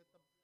at the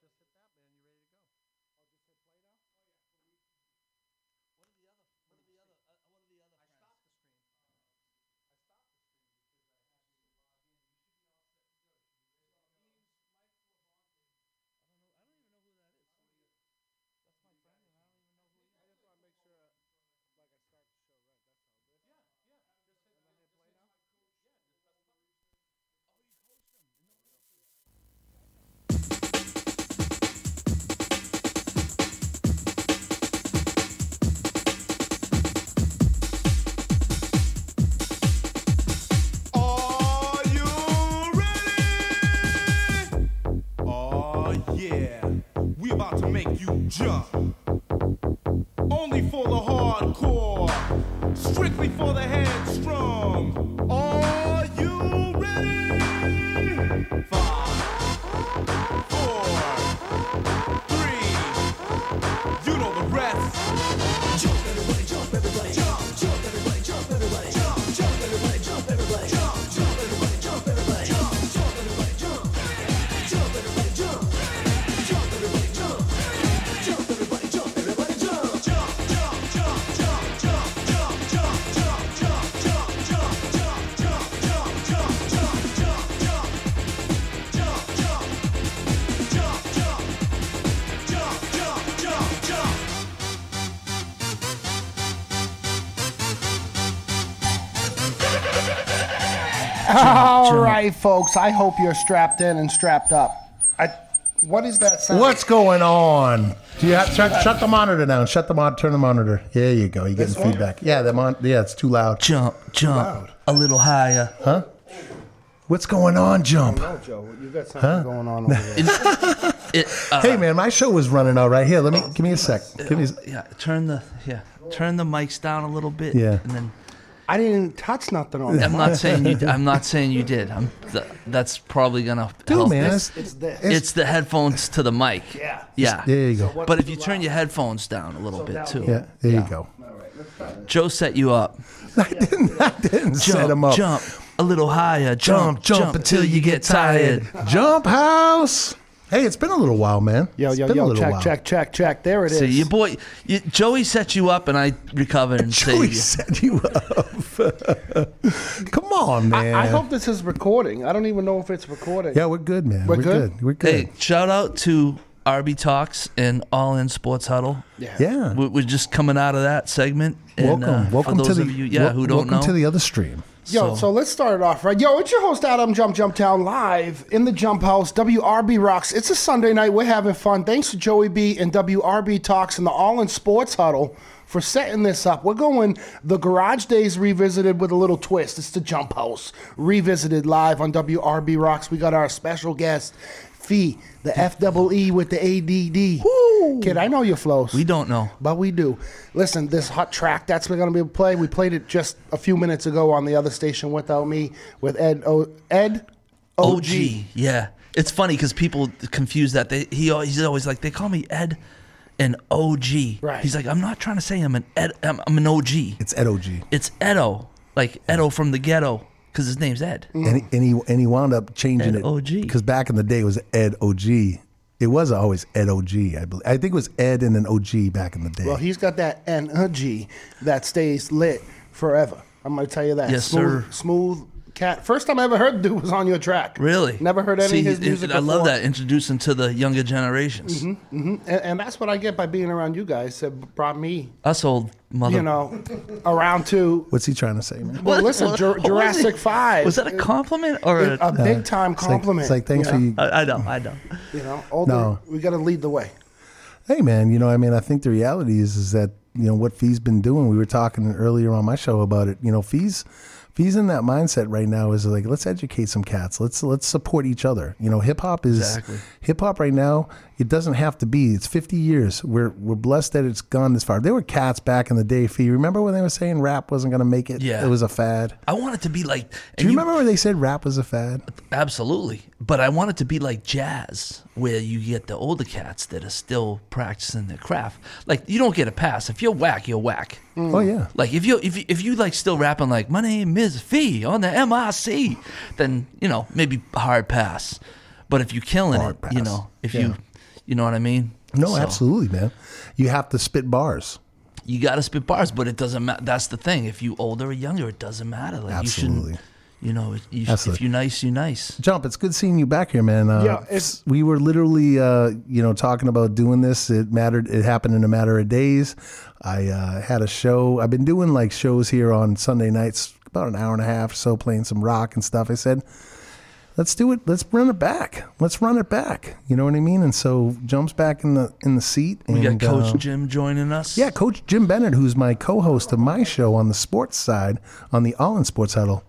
job. Right, folks. I hope you're strapped in and strapped up. I, what is that sound? What's going on? Do you have, shut, shut the monitor down. Shut the mon. Turn the monitor. There you go. You're getting This one? feedback. Yeah, the mon. Yeah, it's too loud. Jump, jump, loud. a little higher. Huh? What's going on, Jump? No, Joe, you got something going on over there. It, uh, Hey, man, my show was running all right. Here, let me give me a sec. Give me. A, yeah, turn the yeah, turn the mics down a little bit. Yeah. and then I didn't touch nothing on I'm not saying you. I'm not saying you did. I'm. Th- that's probably gonna dude, help. man, It's, it's, it's this. It's the headphones to the mic. yeah. Yeah. there you go. But if you turn your headphones down a little bit too. Yeah, there you go. Joe set you up. I didn't. I didn't Jump, set him up. jump a little higher. Jump, jump, until you get tired. Jump house. Hey, it's been a little while, man. Yo, It's yo, been a yo, little check, while. check, check, check. There it is. See, your boy, you, Joey set you up, and I recovered and Joey saved set you. you up. Come on, man. I hope this is recording. I don't even know if it's recording. Yeah, we're good, man. We're We're, good? good? We're good. Hey, shout out to RB Talks and All In Sports Huddle. yeah. We- We're just coming out of that segment. And, welcome, uh, welcome for those to the of you, yeah, wel- who don't welcome know. to the other stream. Yo, so, So- let's start it off right. Yo, it's your host Adam Jump Jump Town live in the Jump House. WRB rocks. It's a Sunday night. We're having fun. Thanks to Joey B and WRB Talks and the All in Sports Huddle for setting this up. We're going the Garage Days revisited with a little twist. It's the Jump House revisited live on WRB rocks. We got our special guest. Fee, the F double E with the ADD. Kid, I know your flows. We don't know. But we do. Listen, this hot track that's going to be played. We played it just a few minutes ago on the other station without me with Ed o, Ed OG. OG. Yeah. It's funny because people confuse that. They he al- he's always like they call me Ed and OG. Right. He's like I'm not trying to say I'm an Ed. I'm, I'm an OG. It's Ed OG. It's Edo, like Edo from the ghetto, because his name's Ed. And, he, and, he, and he wound up changing Ed it. OG. Because back in the day, it was Ed OG. It was always Ed OG, I believe. I think it was Ed and an OG back in the day. Well, he's got that energy uh, that stays lit forever. I'm going to tell you that. Yes, smooth, sir. Smooth cat. First time I ever heard the dude was on your track. Really? Never heard any See, of his it- music I love that introducing to the younger generations. Mm-hmm, mm-hmm. And, and that's what I get by being around you guys. It brought me, Us old mother. you know, around to. What's he trying to say, man? Well, listen, What- Jur- what was Jurassic it? 5. Was that a compliment or a? a big time It's like, compliment. it's like thanks you for know? you. I I know, I know. You know, older, No. we got to lead the way. Hey, man, you know, I mean, I think the reality is, is that, you know, what Fee's been doing, we were talking earlier on my show about it. You know, Fee's, Fee's in that mindset right now is like, let's educate some cats. Let's, let's support each other. You know, hip hop is, Exactly. hip hop right now, it doesn't have to be. It's 50 years. We're, we're blessed that it's gone this far. There were cats back in the day, Fee. Remember when they were saying rap wasn't going to make it? Yeah. It was a fad. I want it to be like. Do and you remember when they said rap was a fad? Absolutely. But I want it to be like jazz, where you get the older cats that are still practicing their craft. Like you don't get a pass. If you're whack, you're whack. Mm. Oh, yeah. Like if you if you, if you like still rapping like my name is Fee on the MIC, then you know maybe a hard pass. But if you're killing Hard it, you know, if Yeah. you, you know what I mean. No, So, absolutely, man. You have to spit bars. You got to spit bars, but it doesn't matter. That's the thing. If you older or younger, it doesn't matter. Like Absolutely. you shouldn't. You know, you, if you're nice, you're nice. Jump, it's good seeing you back here, man. Uh, Yeah, it's- we were literally, uh, you know, talking about doing this. It mattered. It happened in a matter of days. I uh, had a show. I've been doing like shows here on Sunday nights, about an hour and a half or so, playing some rock and stuff. I said, let's do it. Let's run it back. Let's run it back. You know what I mean? And so jumps back in the in the seat. We got and, Coach uh, Jim joining us. yeah, Coach Jim Bennett, who's my co-host of my show on the sports side on the All in Sports Huddle.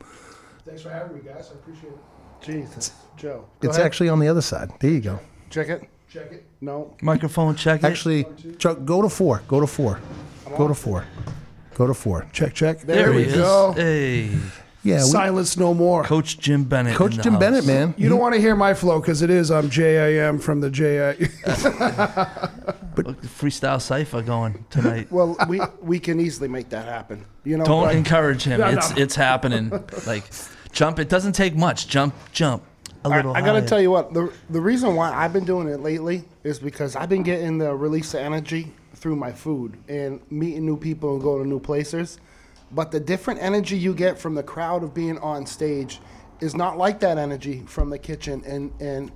Thanks for having me, guys. I appreciate it. Jesus, Joe. Go It's ahead. actually on the other side. There you go. check it. Check it. No. Microphone check. it. Actually, Chuck, go to four. Go to four. Go to four. Go to four. Check, check. There there we is. go. Hey, Yeah, we, Silence no more. Coach Jim Bennett. Coach in the Jim house. Bennett, man. You don't mm-hmm. want to hear my flow because it is I'm JIM from the JI. Look, the freestyle cipher going tonight. Well, we we can easily make that happen. You know. Don't like- encourage him. No, it's no. it's happening. Like jump. It doesn't take much. Jump, jump. A I, little. I gotta higher. tell you what the the reason why I've been doing it lately is because I've been getting the release of energy through my food and meeting new people and going to new places. But the different energy you get from the crowd of being on stage is not like that energy from the kitchen and and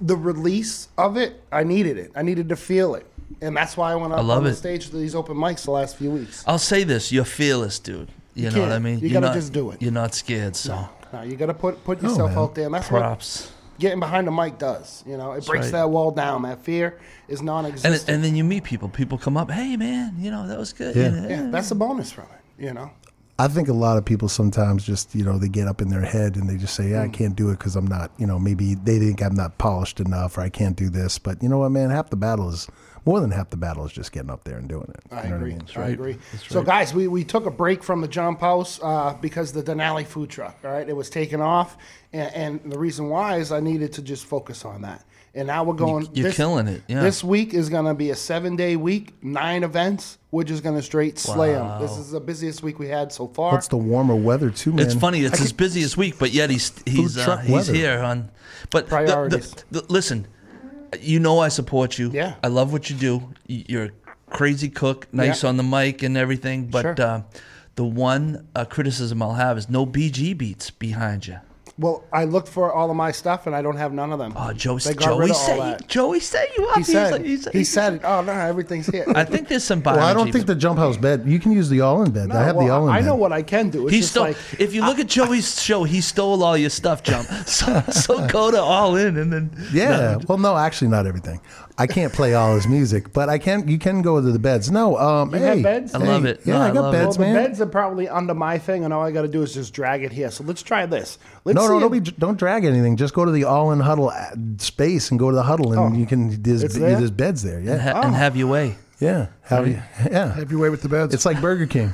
the release of it. I needed it. I needed to feel it, and that's why I went up love on the it. stage to these open mics the last few weeks. I'll say this: you're fearless, dude. You, know what I can't. mean? You You're gotta not- just do it. You're not scared. So No, you got to put put oh, yourself man. out there, and that's what props. getting behind the mic does. You know, it breaks right. that wall down. That fear is And non-existent. it, and then you meet people. People come up. Hey, man. You know that was good. Yeah. You know, yeah, that's a bonus from it. You know, I think a lot of people sometimes just, you know, they get up in their head and they just say, Mm. yeah, I can't do it because I'm not, you know, maybe they think I'm not polished enough or I can't do this. But you know what, man? Half the battle is, more than half the battle is just getting up there and doing it. I You know what agree. mean? I agree. So, guys, we, we took a break from the Jump House uh, because the Denali food truck. All right, it was taken off, and, and the reason why is I needed to just focus on that. And now we're going. you're killing it, yeah. This week is going to be a seven day week, nine events. We're just going to straight slay them. This is the busiest week we had so far. What's the warmer weather too, man? It's funny. It's I his could- busiest week, but yet he's he's uh, he's weather. here on. But the- the- Priorities. the- listen, you know I support you. Yeah. I love what you do. You're a crazy cook, nice Yeah. on the mic and everything. But Sure. uh, the one uh, criticism I'll have is no BG beats behind you. Well, I looked for all of my stuff, and I don't have none of them. Oh, Joe, They got Joey rid of all set you, that. Joey set you up. He He's said, like- he's- he said, oh, no, everything's here. I think there's some. Well, I don't think the jump house bed. You can use the all in bed. I have the all in I bed. know what I can do. It's He just stole. like, if you look at Joey's show, he stole all your stuff, jump. So, so go to all in and then. Yeah. Well, no, actually, not everything. I can't play all his music, but I can. You can go to the beds. No. Um. You hey, have beds? I hey, love it. Yeah, No, I I got love it. Well, beds, the man. beds are probably under my thing, and all I got to do is just drag it here. So let's try this. Let's No, see no, don't be, don't drag anything. Just go to the all-in huddle uh, space and go to the huddle, and you can. There's, Oh. It's there? there's beds there. And, Yeah, ha- and have your way. yeah. How do you, yeah. Have your way with the beds. It's like Burger King.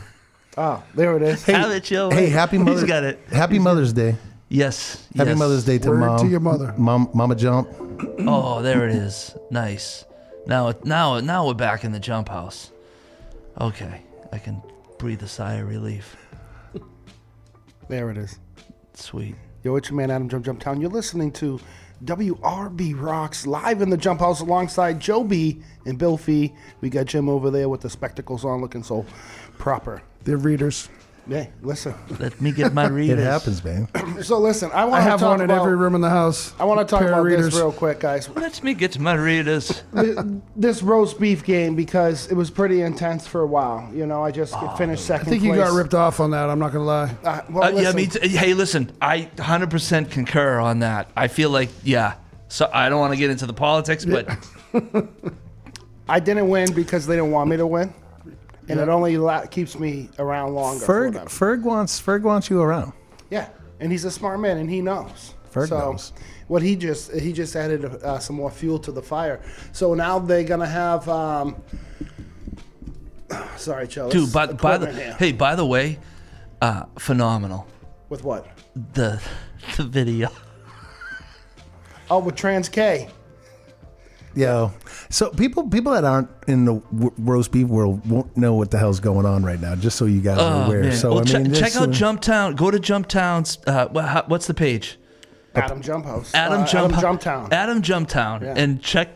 Oh, there it is. Have it your Hey, way. happy He's Mother. got it. Happy Mother's Day. Yes. Happy yes. Mother's Day to Word mom. to your mother. Mom, Mama Jump. Oh, there it is. Nice. Now, now, now we're back in the jump house. Okay, I can breathe a sigh of relief. There it is. Sweet. Yo, it's your man Adam Jump Jump Town. You're listening to WRB Rocks live in the Jump House alongside Joe B and Bill Fee. We got Jim over there with the spectacles on, looking so proper. They're readers. Hey, listen. Let me get my readers. It happens, man. So listen, I I want to have talk one in about. every room in the house. I want to talk Pair of about this readers. real quick, guys. Let me get my readers. this roast beef game because it was pretty intense for a while. You know, I just finished second. I second. think you got ripped off on that. I'm not gonna lie. Uh, well, Uh, yeah, listen, me. T- hey, listen. I 100% concur on that. I feel like, yeah. So I don't want to get into the politics, but I didn't win because they didn't want me to win, and it only la- keeps me around longer. for Ferg, them. Ferg wants Ferg wants you around. Yeah, and he's a smart man, and he knows. Ferg so knows. What he just he just added uh, some more fuel to the fire. So now they're gonna have. Um, sorry, Joe. dude, by, by the here. hey, by the way, uh, phenomenal. with what? The the video. Oh, with Trans K. Yo, so people people that aren't in the w- roast beef world won't know what the hell's going on right now. Just so you guys are Oh aware. man! So well, I check, mean, check out uh, Jumptown. Go to Jumptown's. Uh, wha- how- what's the page? Adam Jump House. Adam Uh, Jump Adam Jumptown. Adam Jumptown, Yeah. and check.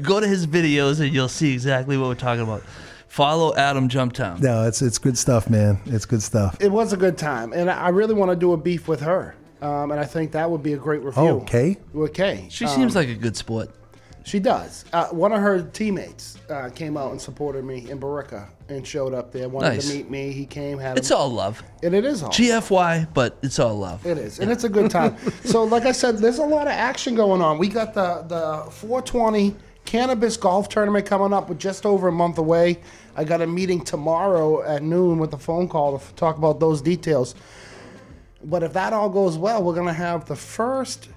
Go to his videos, and you'll see exactly what we're talking about. Follow Adam Jumptown. No, it's it's good stuff, man. It's good stuff. it was a good time, and I I really want to do a beef with her. Um, and I think that would be a great review. Oh, Kay? With Kay. She Um, seems like a good sport. She does. Uh, one of her teammates uh, came out and supported me in Barica and showed up there. Wanted Nice. to meet me. He came, had It's him, all love. and it is all. GFY, but it's all love. It is, and it's a good time. so, like I said, there's a lot of action going on. We got the the 420 cannabis golf tournament coming up, with just over a month away. I got a meeting tomorrow at noon with a phone call to talk about those details. But if that all goes well, we're gonna have the first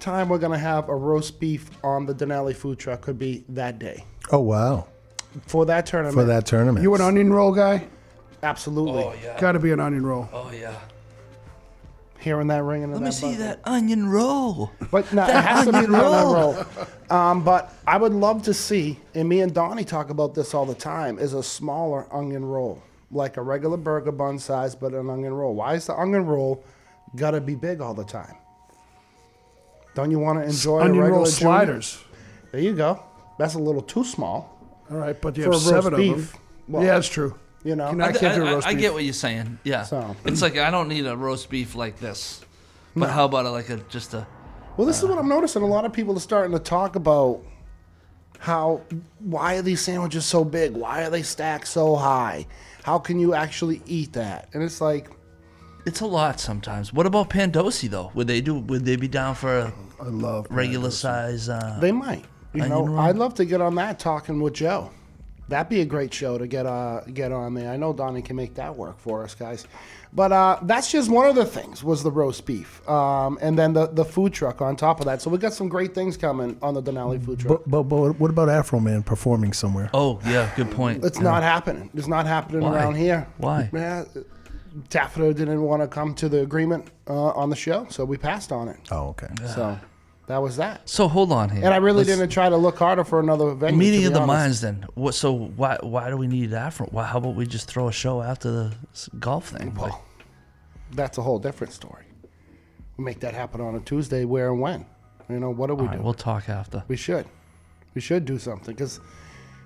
time we're gonna have a roast beef on the Denali food truck. Could be that day Oh wow, for that tournament. for that tournament. You an onion roll guy? absolutely. Oh yeah. Got to be an onion roll. Oh yeah. Hearing that ringing. in Let me that see butt. that onion roll. But no, it That has to be onion on that roll. roll. Um, but I would love to see, and me and Donnie talk about this all the time, is a smaller onion roll, like a regular burger bun size, but an onion roll. Why is the onion roll got to be big all the time? Don't you want to enjoy a onion regular roll junior? sliders. There you go. That's a little too small. All right, but you For have a roast seven of them. well- yeah, it's true. You know, I- I, can't do roast I beef. get what you're saying. Yeah. So- It's like I don't need a roast beef like this. But how about a, like a just a Well, this is uh, what I'm noticing. A lot of people are starting to talk about how why are these sandwiches so big? Why are they stacked so high? How can you actually eat that? And it's like, it's a lot sometimes. What about Pandosi though? Would they do would they be down for a I love regular size uh They might. You know, roll? I'd love to get on that talking with Joe. That'd be a great show to get uh get on there. I know Donnie can make that work for us guys. But uh, that's just one of the things was the roast beef, um, and then the, the food truck on top of that. So we got some great things coming on the Denali food truck. But, but but what about Afroman performing somewhere? Oh yeah, good point. It's not happening. It's not happening Why? around here. Why? Yeah, Taffeta didn't want to come to the agreement uh, on the show, so we passed on it. Oh okay. So that was that. So hold on here. And I really Let's- didn't try to look harder for another venue. Meeting to of be the honest. minds then. What so why why do we need Afro? Why, how about we just throw a show after the s- golf thing? Like, Well, that's a whole different story. We make that happen on a Tuesday, where and when. You know, what do we all do? right, we'll talk after. we should. We should do something because,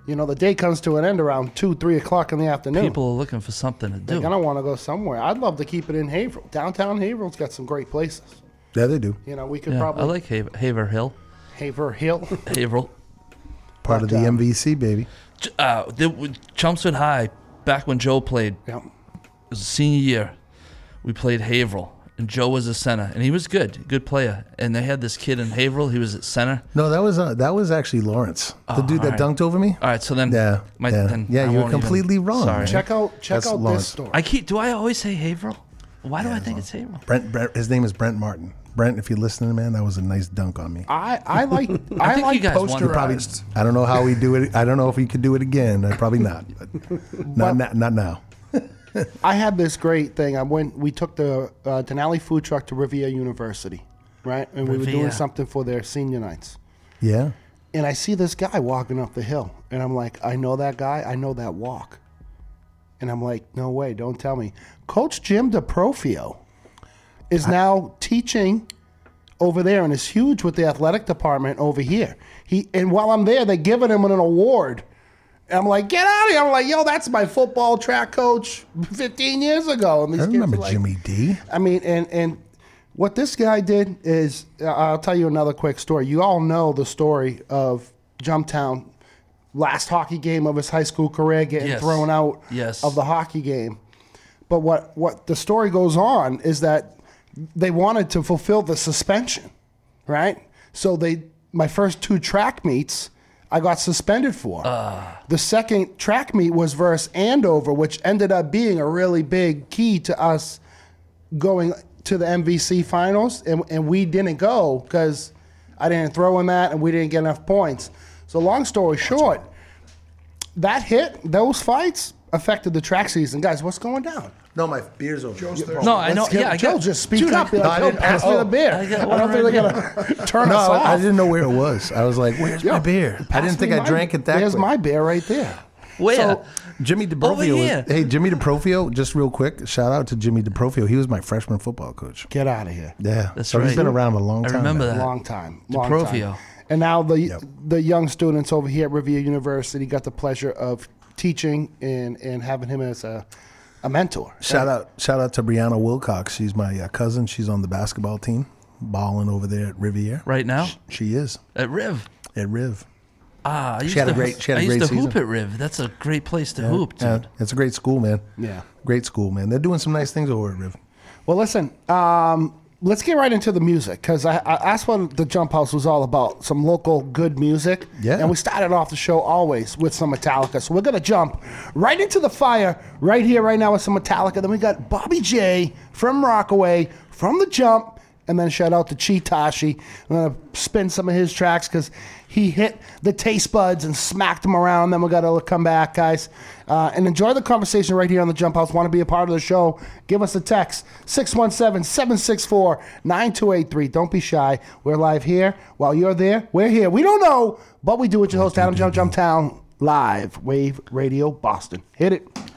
you know, the day comes to an end around 2, 3 o'clock in the afternoon. People are looking for something to They're do. going to want to go somewhere. I'd love to keep it in Haverhill. Downtown Haverhill's got some great places. Yeah, they do. You know, we could Yeah, probably I like Haver, Haver Hill. Haverhill. Haverhill. Part of the um, MVC, baby. Ch- Uh, the, with Chelmsford High, back when Joe played, yeah. it was a senior year. We played Haverhill, and Joe was a center, and he was good, good player. And they had this kid in Haverhill. He was at center. No, that was uh, that was actually Lawrence, the Oh, dude that alright. dunked over me. All right, so then, Yeah, my, yeah. then Yeah, I you're won't even- completely wrong, Sorry. Check out check That's out Lawrence. this story. I keep. Do I always say Haverhill? Why do I think it's Haverhill? Brent, Brent, his name is Brent Martin. Brent, if you're listening, man, that was a nice dunk on me. I, I like I, think like you guys won. posterized. Probably, I don't know how we do it. I don't know if we could do it again. Uh, probably not. But not, not not now. I had this great thing. I went. We took the uh, Denali food truck to Rivier University, right? And we were doing something for their senior nights. Yeah. And I see this guy walking up the hill, and I'm like, I know that guy. I know that walk. And I'm like, no way, don't tell me. Coach Jim DeProfio is now teaching over there and is huge with the athletic department over here. He and while I'm there, they're giving him an award. And I'm like, get out of here. I'm like, yo, that's my football track coach 15 years ago. And these I kids remember are like, Jimmy D. I mean, and and what this guy did is, uh, I'll tell you another quick story. You all know the story of Jumptown, last hockey game of his high school career, getting Yes. thrown out Yes. of the hockey game. But what what the story goes on is that they wanted to fulfill the suspension, right? So they my first two track meets. I got suspended for. The second track meet was versus Andover, which ended up being a really big key to us going to the MVC finals, and, and we didn't go because I didn't throw in that and we didn't get enough points. So, long story short, that hit, those fights affected the track season. Guys, what's going down? No, my beer's over. No, I know. Let's get- Yeah, I Joe, get. just speak Dude, up. Be No, like, I "Yo, didn't- pass me oh, the beer. I I, don't one think right they're gonna turn No, us off. I didn't know where it was. I was like, "Where's Yo, my beer?" I didn't think me I my- drank it that There's quick. my beer right there. Where? So, Jimmy Over DeProfio. here. Hey, Jimmy DeProfio. Just real quick, shout out to Jimmy DeProfio. He was my freshman football coach. get out of here. Yeah, That's so he's been around a long time. I time. remember now. that. Long time. Long DeProfio. time. And now the the young students over here at Rivier University got the pleasure of teaching and, and having him as a, a mentor. Shout out, shout out to Brianna Wilcox. She's my uh, cousin. She's on the basketball team, balling over there at Rivier. Right now She is at Riv. at Riv. Ah, I used had a to, great- she had a I used great to hoop season. at Riv. That's a great place to hoop, dude. Yeah, it's a great school, man. Yeah. great school, man. They're doing some nice things over at Riv. Well, listen, um, let's get right into the music because I, I, that's what the Jump House was all about some local good music. Yeah. And we started off the show always with some Metallica. So we're going to jump right into the fire right here, right now with some Metallica. Then we got Bobby J from Rockaway from the jump. And then shout out to Chitashi. I'm going to spin some of his tracks because he hit the taste buds and smacked them around. Then we got to come back, guys. Uh, and enjoy the conversation right here on the Jump House. Want to be a part of the show? Give us a text 617 764 9283. Don't be shy. We're live here. While you're there, we're here. We don't know, but we do with your host, Adam Jump Jump Town, live, Wave Radio Boston. Hit it.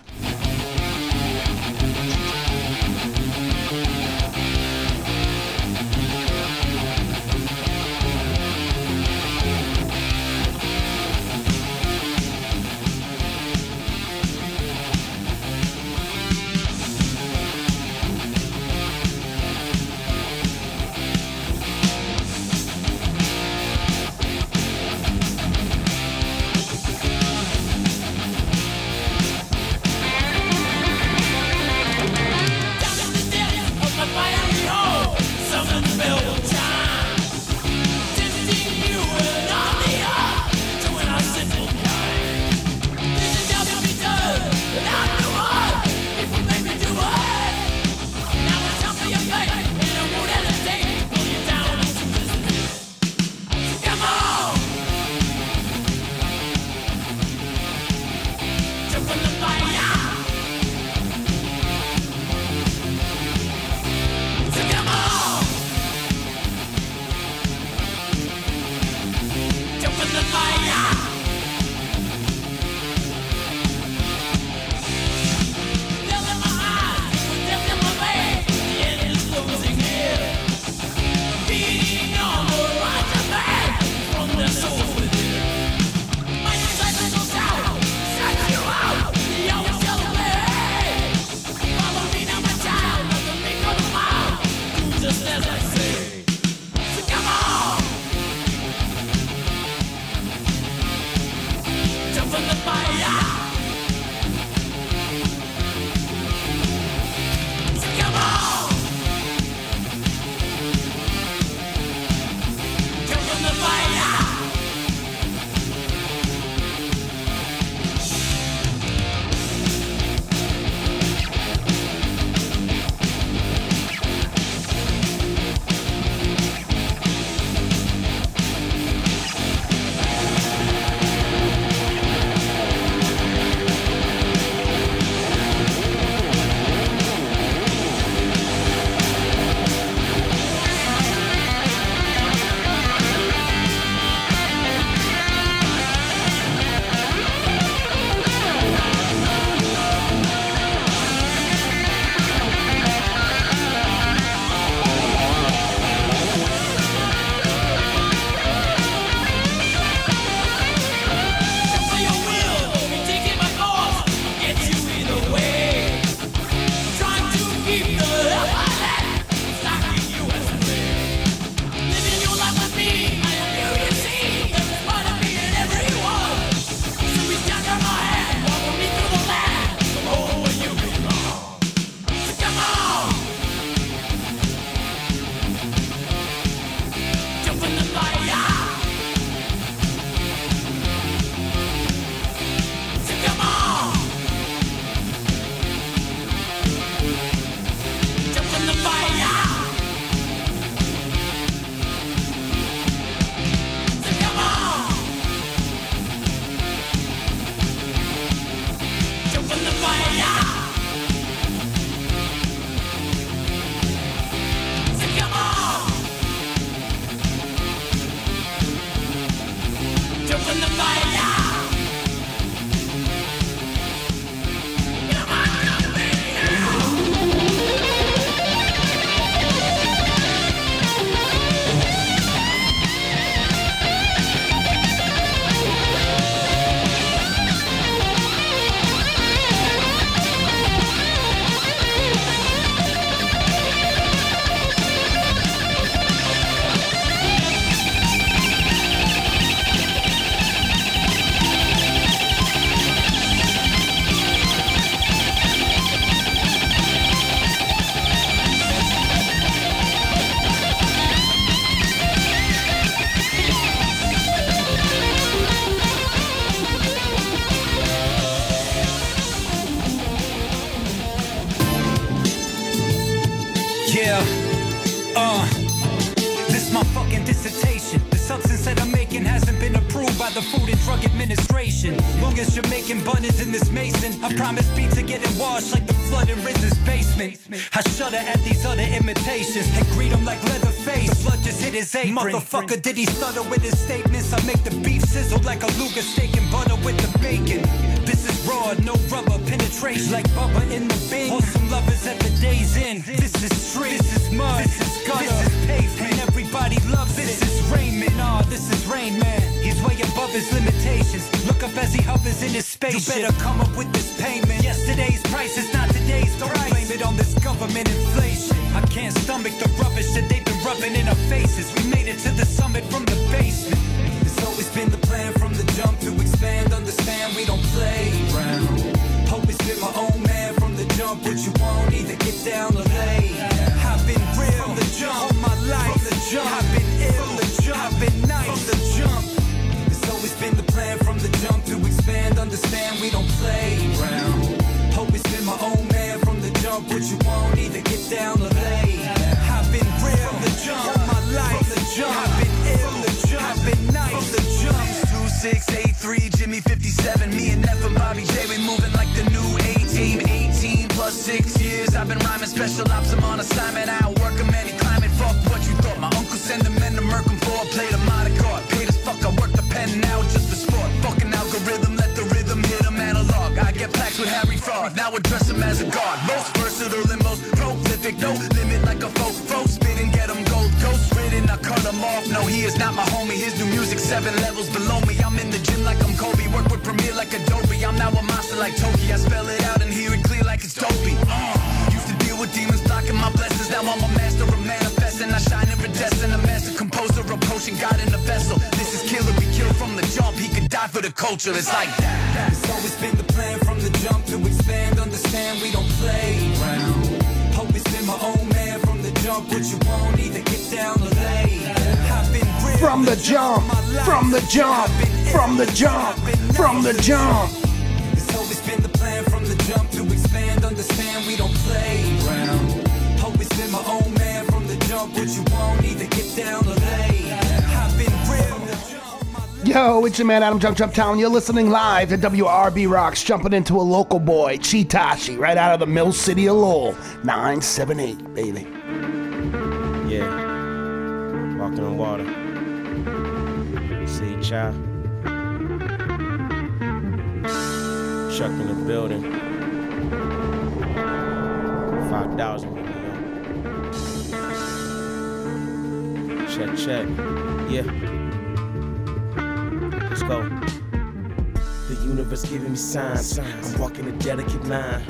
Making buttons in this mason, I promise beats are getting washed like the flood in Riz's basement. I shudder at these other imitations and greet them like Leatherface. The blood just hit his apron. Motherfucker, did he stutter with his statements? I make the beef sizzle like a Luger steak and butter with the bacon. This is raw, no rubber penetration like Bubba in the bin. Wholesome lovers at the day's end. This is street, this is mud, this is gutter, this is pavement, everybody loves it. This is Raymond, ah, this is Rain Man. He's way above his limitations. Better come up with this payment. Yesterday's price is not today's Don't blame it on this government inflation. I can't stomach the rubbish that they've been rubbing in our faces. We made it to the summit from the basement. Six eight three Jimmy fifty seven. Me and Neff and Bobby J. We moving like the new A team. Eighteen plus six years. I've been rhyming special ops. I'm on assignment. I work 'em any climate. Fuck what you thought. My uncle send them men to Merkham for a plate of Monaco. Paid as fuck. I work the pen now just for sport. Fucking algorithm. Let the rhythm hit 'em analog. I get plaques with Harry Fraud. Now address him as a god. Most versatile and most prolific. No limit like a folk. Folk spit and get 'em gold. Ghost ridden. I cut him off. No, he is not my homie. Seven levels below me. I'm in the gym like I'm Kobe. Work with Premiere like Adobe. I'm now a monster like Toki. I spell it out and hear it clear like it's dopey. Uh, used to deal with demons blocking my blessings. Now I'm a master of manifesting. I shine iridescent. A master composer, a potion, God in a vessel. This is killer. We kill from the jump. He could die for the culture. It's like that. It's always been the plan from the jump to expand. Understand we don't play around. Hope it's been my own man from the jump. What you want, either From the jump, from the jump, from the jump, from the jump. It's always been the plan from the jump to expand. Understand we don't play around. Hope it's been my own man from the jump. What you want, either get down or lay. I've been real. Yo, it's your man Adam Jump Jump Town. You're listening live to WRB Rocks, jumping into a local boy, Chitashi, right out of the Mill City of Lowell. 978, baby. Yeah. Walking on water. See, child. Chuck in the building. 5,000. Check, check. Yeah. Let's go. The universe giving me signs. I'm walking a delicate line.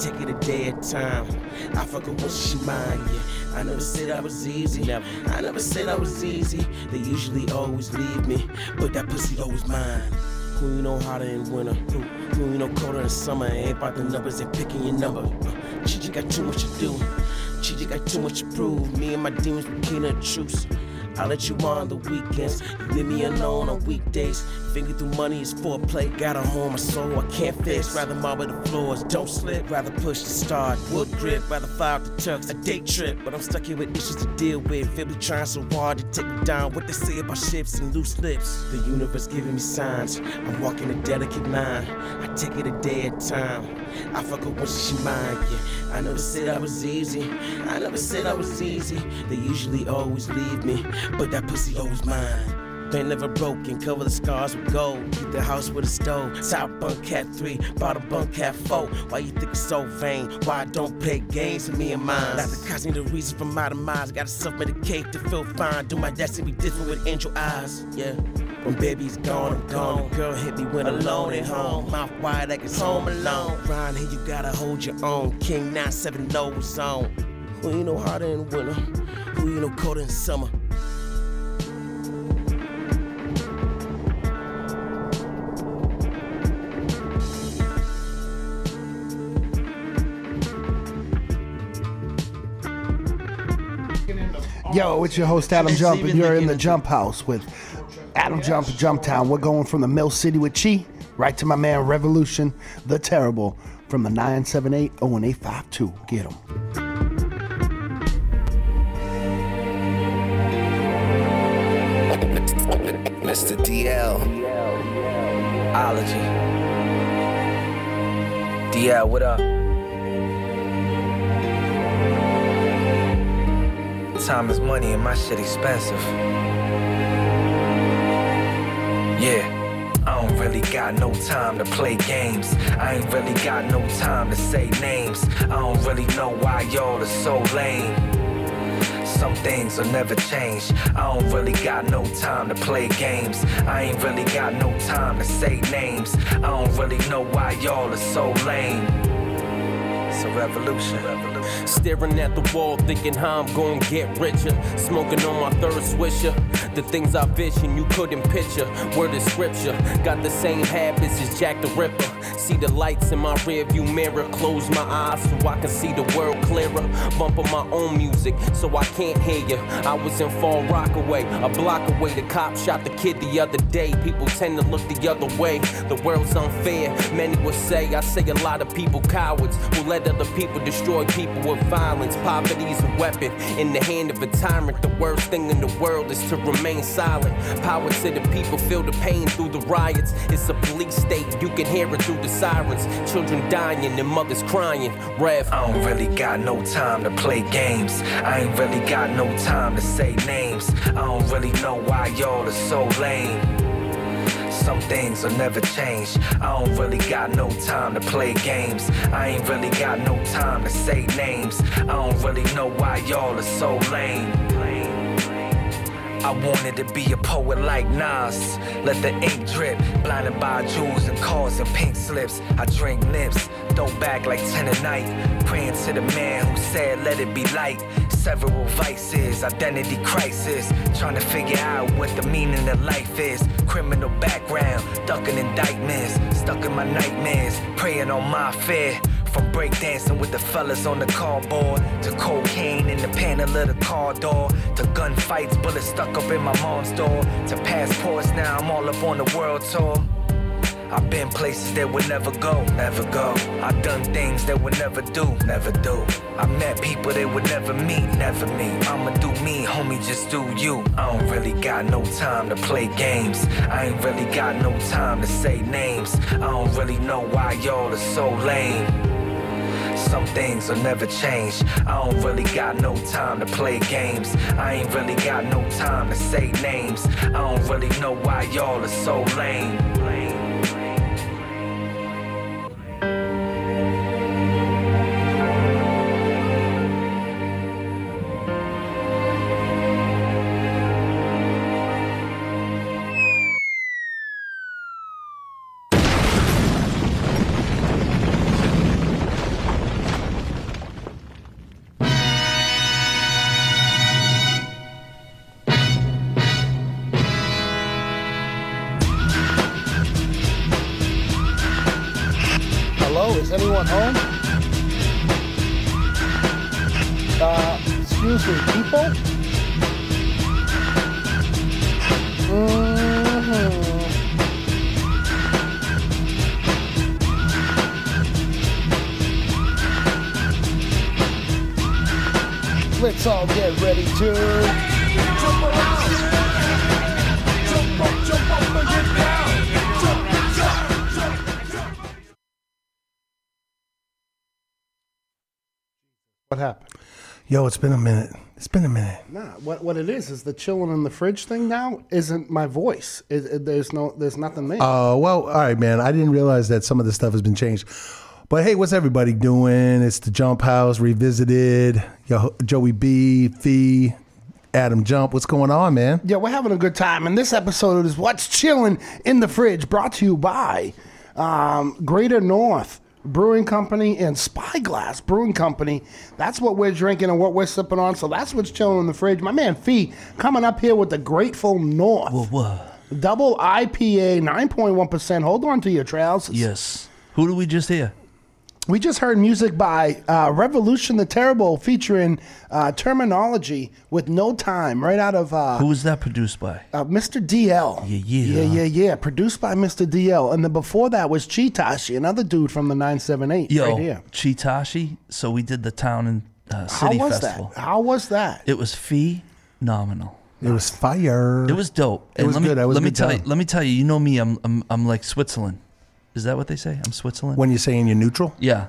Take it a day at a time. I fuck her when she mine, yeah. I never said I was easy. Never. I never said I was easy. They usually always leave me, but that pussy always mine. Who you know hotter in winter? Who, who you know colder in summer? Ain't about the numbers, ain't picking your number. Uh, Gigi got too much to do. Gigi got too much to prove. Me and my demons, we can't a truce. I let you on the weekends. You leave me alone on weekdays. Finger through money is foreplay. Got a home, my soul I can't fix. Rather marble the floors, don't slip. Rather push the start. Wood grip, rather fire the trucks. A day trip, but I'm stuck here with issues to deal with. Family trying so hard to take me down. What they say about ships and loose lips. The universe giving me signs. I'm walking a delicate line. I take it a day at a time. I fuck her when she mine, yeah. I never said I was easy. I never said I was easy. They usually always leave me, but that pussy always mine. They never broken, cover the scars with gold. Keep the house with a stove. Top bunk cat three, bottom bunk cat four. Why you think it's so vain? Why I don't play games with me and mine? Not the cause me the reason for my demise. Gotta self medicate to feel fine. Do my destiny be different with angel eyes. Yeah. When baby's gone, I'm gone. Girl hit me when alone at home. Mouth wide like it's home alone. Round here, you gotta hold your own. King 970 zone. Who you know hotter in winter? Who you know colder in summer? Yo, it's your host Adam Jump, and you're in in the Jump House with Adam Jump and Jump Town. We're going from the Mill City with Chi right to my man Revolution, the Terrible, from the 978 01852. Get him. Mr. DL. Ology. DL, what up? Time is money and my shit expensive. Yeah. I don't really got no time to play games. I ain't really got no time to say names. I don't really know why y'all are so lame. Some things will never change. I don't really got no time to play games. I ain't really got no time to say names. I don't really know why y'all are so lame. It's a revolution. Staring at the wall, thinking how I'm gonna get richer. Smoking on my third swisher. The things I vision you couldn't picture. Word of scripture. Got the same habits as Jack the Ripper. See the lights in my rearview mirror. Close my eyes so I can see the world clearer. Bumping my own music so I can't hear you. I was in Fall Rockaway, a block away. The cop shot the kid the other day. People tend to look the other way. The world's unfair. Many would say I say a lot of people cowards who let other people destroy people with violence. Poverty's a weapon in the hand of a tyrant. The worst thing in the world is to remain silent. Power to the people, feel the pain through the riots. It's a police state, you can hear it through the sirens. Children dying and mothers crying. Rev. I don't really got no time to play games. I ain't really got no time to say names. I don't really know why y'all are so lame. Some things will never change. I don't really got no time to play games. I ain't really got no time to say names. I don't really know why y'all are so lame. I wanted to be a poet like Nas. Let the ink drip, blinded by jewels and cars and pink slips. I drink nips, throw back like 10 a night. Praying to the man who said, let it be light. Several vices, identity crisis. Trying to figure out what the meaning of life is. Criminal background, ducking indictments. Stuck in my nightmares, praying on my fear. From breakdancing with the fellas on the cardboard to cocaine in the panel of the car door to gunfights, bullets stuck up in my mom's door to passports. Now I'm all up on the world tour. I've been places that would never go, never go. I've done things that would never do, never do. I met people that would never meet, never meet. I'ma do me, homie, just do you. I don't really got no time to play games. I ain't really got no time to say names. I don't really know why y'all are so lame. Some things will never change. I don't really got no time to play games. I ain't really got no time to say names. I don't really know why y'all are so lame. Get jump around. Jump up, jump up and get down. Jump, jump, jump, jump. What happened? Yo, it's been a minute. It's been a minute. Nah, what what it is is the chilling in the fridge thing now isn't my voice. It, it- there's no there's nothing there. Oh, well, all right, man. I didn't realize that some of the stuff has been changed. But hey, what's everybody doing? It's the JumpHouze Revisited. Yo, Joey B, Fee, Adam Jump. What's going on, man? yeah, we're having a good time, and this episode is what's chilling in the fridge, brought to you by um, Greater North Brewing Company and Spyglass Brewing Company. That's what we're drinking and what we're sipping on. So that's what's chilling in the fridge. My man Fee coming up here with the Grateful North. Whoa, whoa. Double IPA, 9.1%. Hold on to your trousers. Yes. Who do we just hear? We just heard music by uh, Revolution the Terrible featuring uh, Terminology with No Time, right out of uh, Who was that produced by? uh, Mr. DL. Yeah, yeah. Yeah, yeah, yeah. Produced by Mr. DL. And then before that was Chitashi, another dude from the 978 Yo, right here. Chitashi. So we did the town and uh, How was festival. that? How was that? It was phenomenal. It was fire. It was dope. It was let me, good. I was let me tell time. you. Let me tell you. You know me. I'm I'm I'm like Switzerland. Is that what they say? I'm Switzerland. when you're saying you're neutral. Yeah.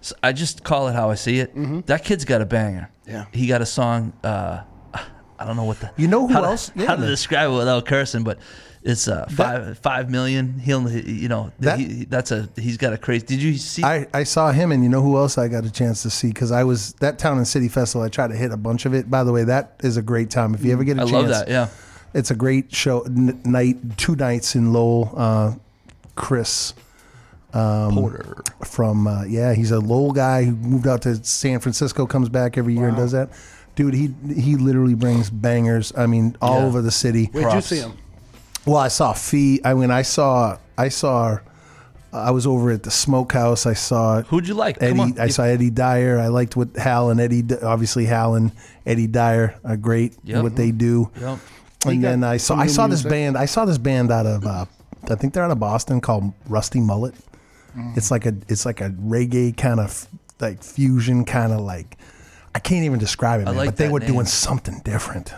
So I just call it how I see it. That kid's got a banger. Yeah. He got a song. Uh, I don't know what the. You know who how to- else? Yeah, how to describe it without cursing, but it's uh, five five million. He'll you know That- he, that's a he's got a crazy. Did you see? I, I saw him, and you know who else I got a chance to see? Because I was that town and city festival. I tried to hit a bunch of it. By the way, that is a great time. If you ever get a I chance, I love that. Yeah. it's a great show. N- night, two nights in Lowell. Uh, Chris Porter. from uh, yeah, he's a Lowell guy who moved out to San Francisco. Comes back every year and does that. Dude, he he literally brings bangers. I mean, all Yeah. over the city. Where'd Props. you see him? Well, I saw Fee. I mean, I saw I saw. I was over at the Smokehouse. I saw Who'd you like? Come Eddie. on. I saw Eddie Dyer. I liked what Hal and Eddie. Obviously, Hal and Eddie Dyer are great. Yep. What they do. Yep. And got then I saw I new saw this band. I saw this band out of uh, I think they're out of Boston called Rusty Mullet. Mm. It's like a it's like a reggae kind of like fusion kind of like I can't even describe it, I man. like but they were name. doing something different.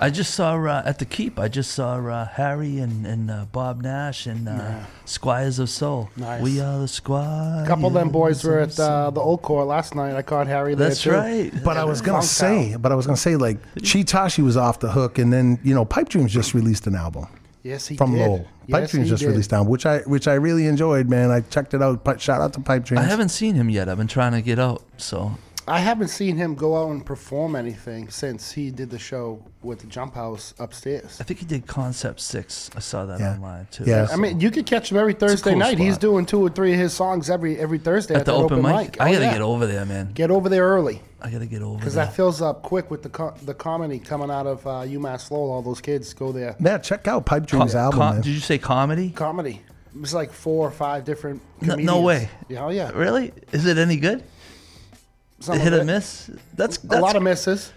I just saw uh, at the Keep. I just saw uh, Harry and, and uh, Bob Nash and uh, Squires of Soul. Nice. We are the Squires. A couple of them boys were at uh, the old court last night. I caught Harry there That's too. right. But I was gonna Funk say, Town. but I was gonna say, like Chitashi was off the hook, and then you know, Pipe Dreams just released an album Yes, he from did. Lowell. Pipe Yes, Dreams he just did. released an album, which I which I really enjoyed, man. I checked it out. Shout out to Pipe Dreams. I haven't seen him yet. I've been trying to get out. So I haven't seen him go out and perform anything since he did the show with the JumpHouze upstairs. I think he did Concept Six. I saw that Yeah. online too. Yeah. I mean, you could catch him every Thursday cool night. He's spot. doing two or three of his songs every every Thursday at the that open, mic. I Oh, gotta yeah. get over there, man. Get over there early I gotta get over because there. that fills up quick with the co- the comedy coming out of uh, UMass Lowell. All those kids go there. Yeah, check out Pipe Dreams Co- album. com- man. did you say comedy? Comedy. It was like four or five different. No- no Comedians. way. Yeah, oh yeah. Really? Is it any good? Some Hit or miss? That's, A lot of misses.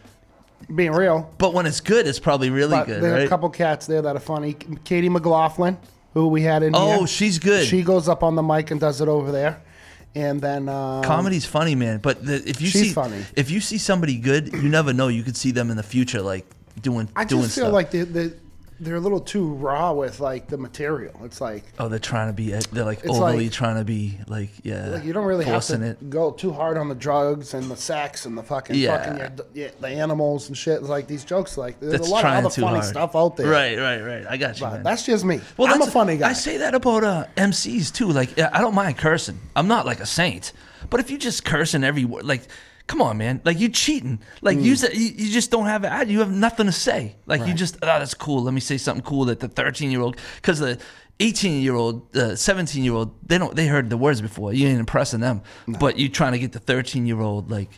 Being real, But when it's good, it's probably really but good, there are right? a couple cats there that are funny. Katie McLaughlin, who we had in here. oh, she's good. She goes up on the mic and does it over there, and then um, Comedy's funny, man. But the, if you She's see funny. if you see somebody good, you never know. You could see them in the future, like doing I doing feel stuff. like they, they they're a little too raw with like the material. It's like oh, they're trying to be. They're like overly like- trying to be like yeah. like you don't really have to it. go too hard on the drugs and the sex and the fucking Yeah. fucking yeah, the animals and shit. It's like these jokes, like there's That's a lot of other funny hard. stuff out there. Right, right, right. I got you, that's just me. Well, I'm a funny guy. I say that about uh, MCs too. Like, I don't mind cursing. I'm not like a saint, but if you just cursing every word, like, come on, man, like you cheating. Like you, you, you just don't have it. You have nothing to say. Like you just, oh, that's cool. Let me say something cool that the 13 year old, because the 18 year old, the 17 year old, they don't, they heard the words before. You ain't impressing them, but you trying to get the 13 year old like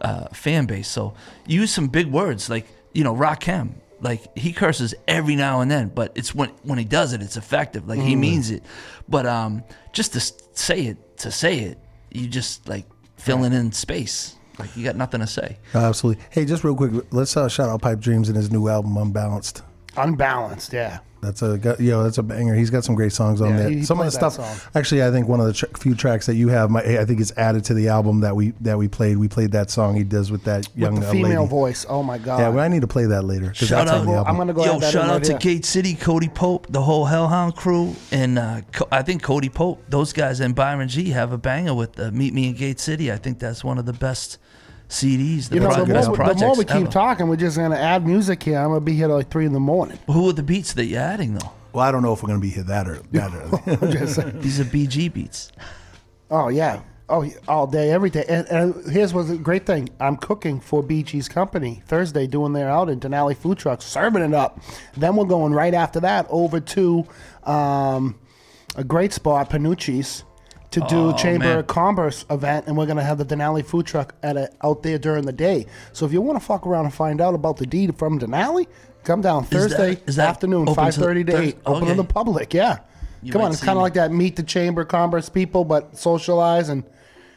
uh, fan base. So use some big words like you know Rakim. Like he curses every now and then, but it's when when he does it, it's effective. Like he means it. But um, just to say it, to say it, you just like filling in space. Like you got nothing to say. Absolutely. Hey, just real quick, let's uh, shout out Pipe Dreams and his new album Unbalanced. Unbalanced, yeah. That's a gu- you know that's a banger. He's got some great songs on Yeah, there. he- he some of the stuff. song. Actually, I think one of the tr- few tracks that you have, my, I think it's added to the album that we that we played. We played that song he does with that young With the uh, female lady. voice. Oh my god. Yeah, well, I need to play that later Shout that's on out- the album. I'm gonna go Yo, add that shout in out right to here. Gate City, Cody Pope, the whole Hellhound crew, and uh, Co- I think Cody Pope, those guys, and Byron G have a banger with uh, Meet Me in Gate City. I think that's one of the best CDs, the, You know, pro- the best more, the more we keep ever. talking, we're just gonna add music here. I'm gonna be here till like three in the morning. Who are the beats that you're adding though? well, I don't know if we're gonna be here that early. That early. These are BG beats. Oh yeah. Oh, all day, every day. And, and here's what's a great thing. I'm cooking for BG's company Thursday, doing their out in Denali food truck, serving it up. Then we're going right after that over to um, a great spot, Panucci's, to do Oh, Chamber man. of Commerce event, and we're gonna have the Denali food truck at a, out there during the day. So if you want to fuck around and find out about the deed from Denali, come down Thursday is that afternoon, open to- five thirty to eight, open to the public. Yeah. You Come on, it's kind of like that meet the chamber of commerce people, but socialize and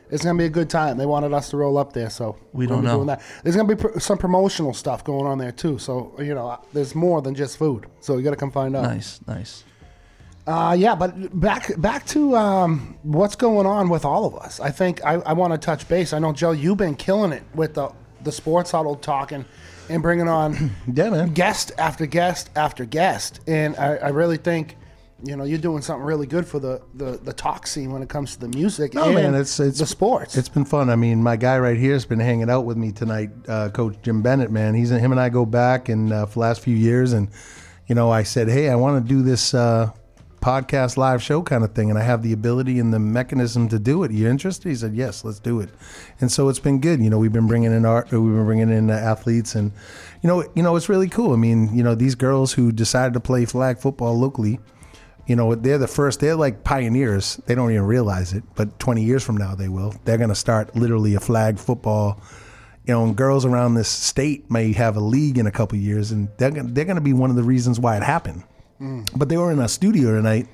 it's gonna be a good time. They wanted us to roll up there, so We don't know. Doing that. There's gonna be pr- some promotional stuff going on there too. So you know, there's more than just food. So you gotta come find out. Nice, nice. Uh, yeah, but back back to um, what's going on with all of us. I think I, I want to touch base. I know Joe, you've been killing it with the the sports huddle talking and bringing on Yeah, man. guest after guest after guest. And I, I really think, you know, you're doing something really good for the, the, the talk scene when it comes to the music No and man, it's it's the sports. It's been fun. I mean, my guy right here has been hanging out with me tonight, uh, Coach Jim Bennett. Man, he's him and I go back and uh, for the last few years, and you know, I said, hey, I want to do this uh, podcast live show kind of thing, and I have the ability and the mechanism to do it. You interested? He said, yes, let's do it. And so it's been good. You know, we've been bringing in art, we've been bringing in uh, athletes, and you know, you know, it's really cool. I mean, you know, these girls who decided to play flag football locally you know they're the first they're like pioneers they don't even realize it but 20 years from now they will they're going to start literally a flag football you know girls around this state may have a league in a couple years and they're they're going to be one of the reasons why it happened but they were in a studio tonight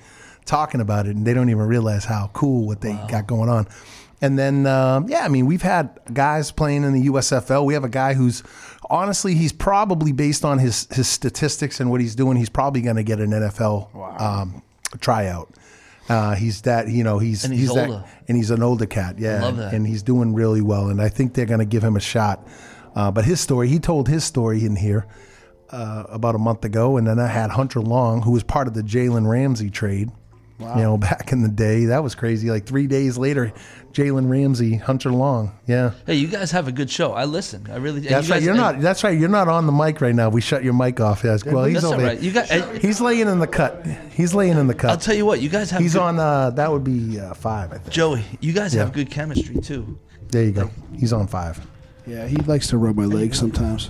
talking about it and they don't even realize how cool what they got going on. And then um, yeah i mean we've had guys playing in the usfl we have a guy who's honestly he's probably based on his his statistics and what he's doing he's probably going to get an nfl um, tryout. Uh, he's that you know he's And he's that older. and he's an older cat yeah. That. and he's doing really well and i think they're going to give him a shot. Uh, but his story he told his story in here uh, about a month ago, and then I had Hunter Long, who was part of the Jalen Ramsey trade. You know, back in the day, that was crazy. Like three days later, Jalen Ramsey, Hunter Long. Yeah, Hey, you guys have a good show. I listen. I really. that's you right. guys- You're not. That's right. You're not on the mic right now. We shut your mic off. Yes. Well, he's That's over right. You got. He's laying in the cut. He's laying in the cut. I'll tell you what. You guys have. He's good, on. Uh, that would be uh, five, I think. Joey. You guys Yeah. have good chemistry too. There you go. He's on five. Yeah, he likes to rub my legs sometimes.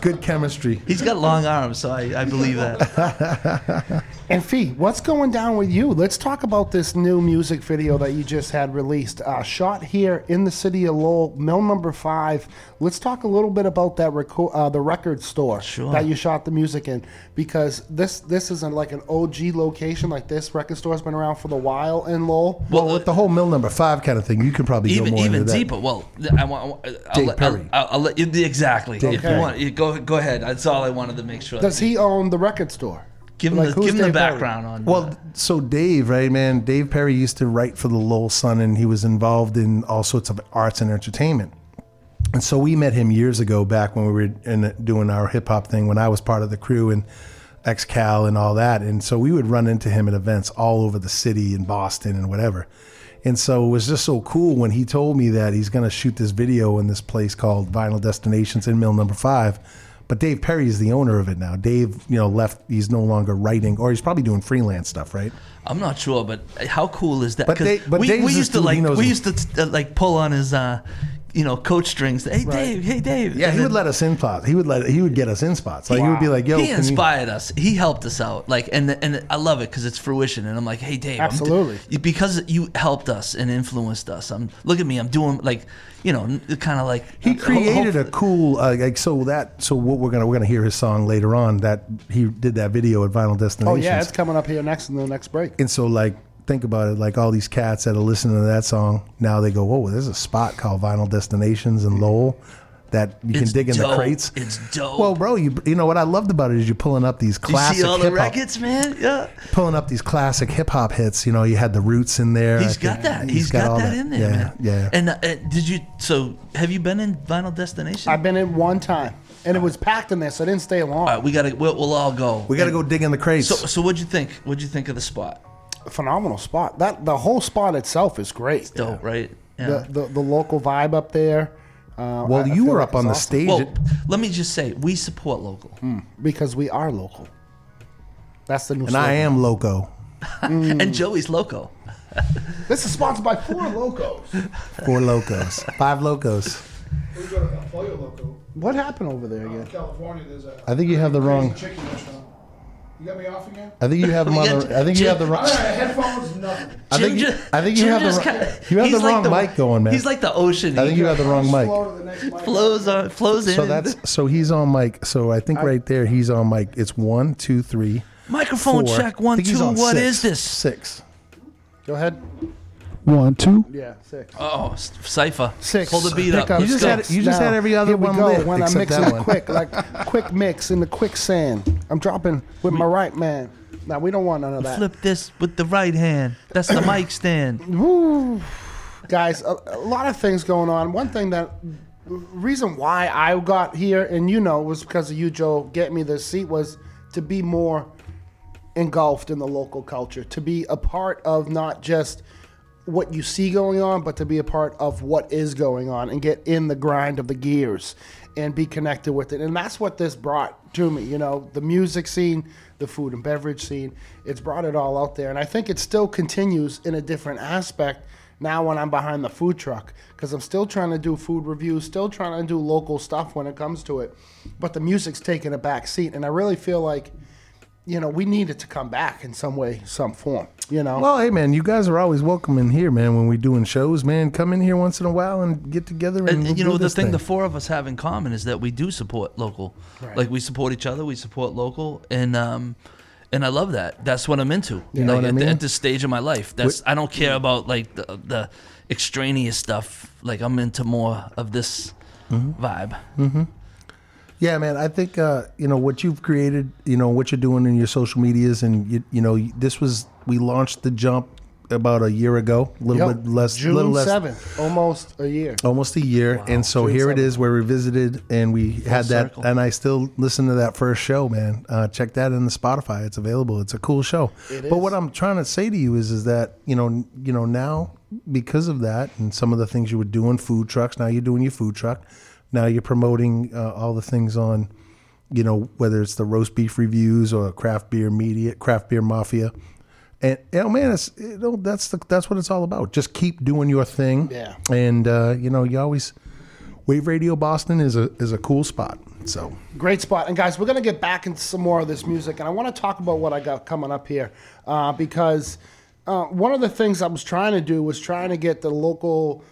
Good chemistry. He's got long arms, so I, I believe that. And Fee, what's going down with you? Let's talk about this new music video that you just had released. Uh, shot here in the city of Lowell, Mill Number Five. Let's talk a little bit about that reco- uh, the record store Sure. that you shot the music in, because this this isn't like an OG location. Like this record store has been around for a while in Lowell. Well, with the whole mill number five kind of thing, you can probably even go more even deeper. Well, I want. I want- I'll, Dave let, Perry. I'll, I'll, I'll let you exactly. if Okay. you want, you go go ahead. That's all I wanted to make sure. Does he own the record store? Give him like, the give him the Dave Perry? background on? Well, uh, so Dave, right, man? Dave Perry used to write for the Lowell Sun, and he was involved in all sorts of arts and entertainment. And so we met him years ago, back when we were in, doing our hip hop thing, when I was part of the crew and ex Cal and all that. And so we would run into him at events all over the city in Boston and whatever. And so it was just so cool when he told me that he's going to shoot this video in this place called Vinyl Destinations in Mill Number Five. But Dave Perry is the owner of it now. Dave, you know, left. He's no longer writing, or he's probably doing freelance stuff, right? I'm not sure, but how cool is that? But Dave- but we, we used to like we used to uh, like pull on his uh, you know coach strings. Hey Dave, hey Dave. Yeah, And he would let us in spots. He would let he would get us in spots. Like he would be like, "Yo, he can you-" inspired us. He helped us out. Like, and and I love it because it's fruition. And I'm like, hey, Dave, Absolutely. because you helped us and influenced us. I'm look at me. I'm doing like, you know, kind of like He created a cool uh, like so that so what we're gonna we're gonna hear his song later on that he did that video at Vinyl Destinations. Oh yeah, it's coming up here next in the next break. and so like think about it like all these cats that are listening to that song now they go whoa there's a spot called Vinyl Destinations in Lowell that you can It's dig in the crates. It's dope. Well, bro, you you know what I loved about it is you're pulling up these classic. you classic see all the hip-hop- records, man. Yeah, pulling up these classic hip hop hits. You know, you had the roots in there. he's I got think. that. he's got, all that, in there, yeah, man. Yeah, And uh, did you? So have you been in Vinyl Destination? I've been in one time, and it was packed in there, so I didn't stay long. all right, we gotta. We'll, we'll all go. we got to go dig in the crates. So, so what'd you think? What'd you think of the spot? Phenomenal spot. That the whole spot itself is great. Dope, right? Yeah. The, the the local vibe up there. Uh, well, I- I you feel were like up on the awesome. stage. well, at- let me just say, we support local. because we are local. That's the new. and I am loco. And Joey's loco. This is sponsored by Four Locos. Four locos. Five locos. We go to El Pollo Loco, What happened over there again? California. There's a I think you have the wrong. chicken restaurant. You got me off again? I think you have them on the. I think you have the wrong. headphones, nothing. I think. Jim You, I think you Jim have the. just wrong- kinda- You have the he's like wrong mic going, man. He's like the ocean. I think you have the wrong mic. Flow to the next mic. flows on, flows in. So that's so he's on mic. So I think right there he's on mic. It's one, two, three, microphone four. check I one think he's two. on What six. is this? Six. Go ahead. One, two. Yeah, six. Oh, cipher. Six. Hold the beat up. Pickup You just had- you just Now, had every other one go. lit when I'm except mixing that it one. quick, like quick mix in the quicksand. I'm dropping with my right man. Now we don't want none of that. Flip this with the right hand. That's the mic stand. Woo. guys, a, a lot of things going on. One thing that reason why I got here, and you know, was because of you, Joe, get me this seat was to be more engulfed in the local culture, to be a part of not just what you see going on, but to be a part of what is going on and get in the grind of the gears and be connected with it. And that's what this brought to me, you know, the music scene, the food and beverage scene. It's brought it all out there. And I think it still continues in a different aspect now when I'm behind the food truck because I'm still trying to do food reviews, still trying to do local stuff when it comes to it. But the music's taking a back seat. And I really feel like, you know, we need it to come back in some way, some form, you know? Well, hey man, you guys are always welcome in here, man. When we're doing shows, man, come in here once in a while and get together and, And, we'll you know the this thing, the four of us have in common is that we do support local. Like we support each other, we support local, and um, and I love that. That's what I'm into. You know Like, what I at, the- at this stage of my life, that's I don't care about like the, the extraneous stuff. Like I'm into more of this Mm-hmm. vibe. Yeah, man. I think uh, you know what you've created. You know what you're doing in your social medias, and you, you know this was we launched the jump about a year ago, a little Yep. bit less, June little less, 7th, almost a year. almost a year. And so June here it 7th. is. we visited and we had that, circle. and I still listen to that first show, man. Uh, check that in the Spotify. It's available. It's a cool show. but what I'm trying to say to you is, is that you know, you know now because of that and some of the things you were doing, food trucks. Now you're doing your food truck. Now you're promoting uh, all the things on you know, whether it's the roast beef reviews or craft beer media, craft beer mafia. And know, man, it's you know, that's the, that's what it's all about. Just keep doing your thing. Yeah. And uh, you know, you always Wave Radio Boston is a is a cool spot. So Great spot. And guys, we're going to get back into some more of this music. And I want to talk about what I got coming up here uh, because uh, one of the things I was trying to do was trying to get the local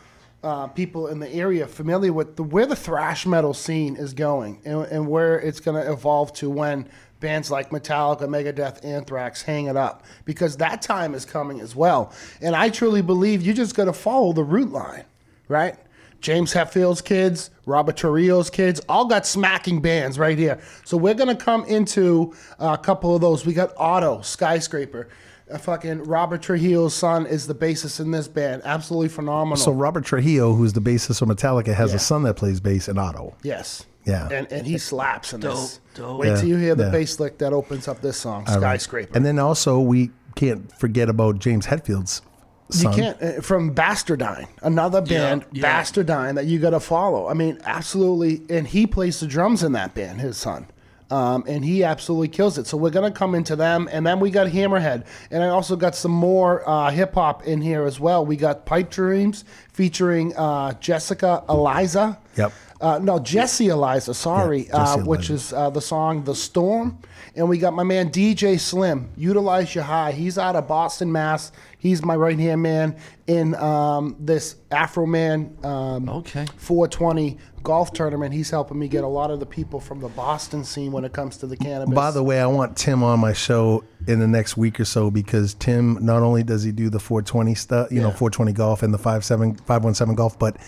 uh, people in the area familiar with the, where the thrash metal scene is going and, and where it's going to evolve to when bands like Metallica, Megadeth, Anthrax hang it up because that time is coming as well. And I truly believe you just got to follow the root line, right? James Hetfield's kids, Robert Trujillo's kids, all got smacking bands right here. So we're gonna come into a couple of those. We got Otto, Skyscraper. Uh, fucking Robert Trujillo's son is the bassist in this band. Absolutely phenomenal. so Robert Trujillo, who's the bassist of Metallica, has Yeah. a son that plays bass in Otto. yes. Yeah. And and he slaps in this. Dope, dope. Wait till you hear the Yeah. bass lick that opens up this song, All right. Skyscraper. And then also we can't forget about James Hetfield's Son. You can't uh, from Bastardane, another band, yeah. Bastardane that you got to follow. I mean, absolutely, and he plays the drums in that band, his son, um, and he absolutely kills it. So we're gonna come into them, and then we got Hammerhead, and I also got some more uh, hip hop in here as well. We got Pipe Dreams featuring uh, Jessica Eliza. Yep. Uh, no, Jesse Eliza, sorry, Yeah, Jesse uh, which is uh, the song The Storm. And we got my man DJ Slim, Utilize Your High. He's out of Boston, Mass. He's my right hand man in um, this Afroman um, Okay. 420 golf tournament. He's helping me get a lot of the people from the Boston scene when it comes to the cannabis. By the way, I want Tim on my show in the next week or so because Tim not only does he do the 420 stuff, you know, 420 golf and the 57 517 golf, but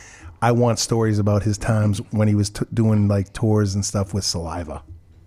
I want stories about his times when he was t- doing like tours and stuff with Saliva.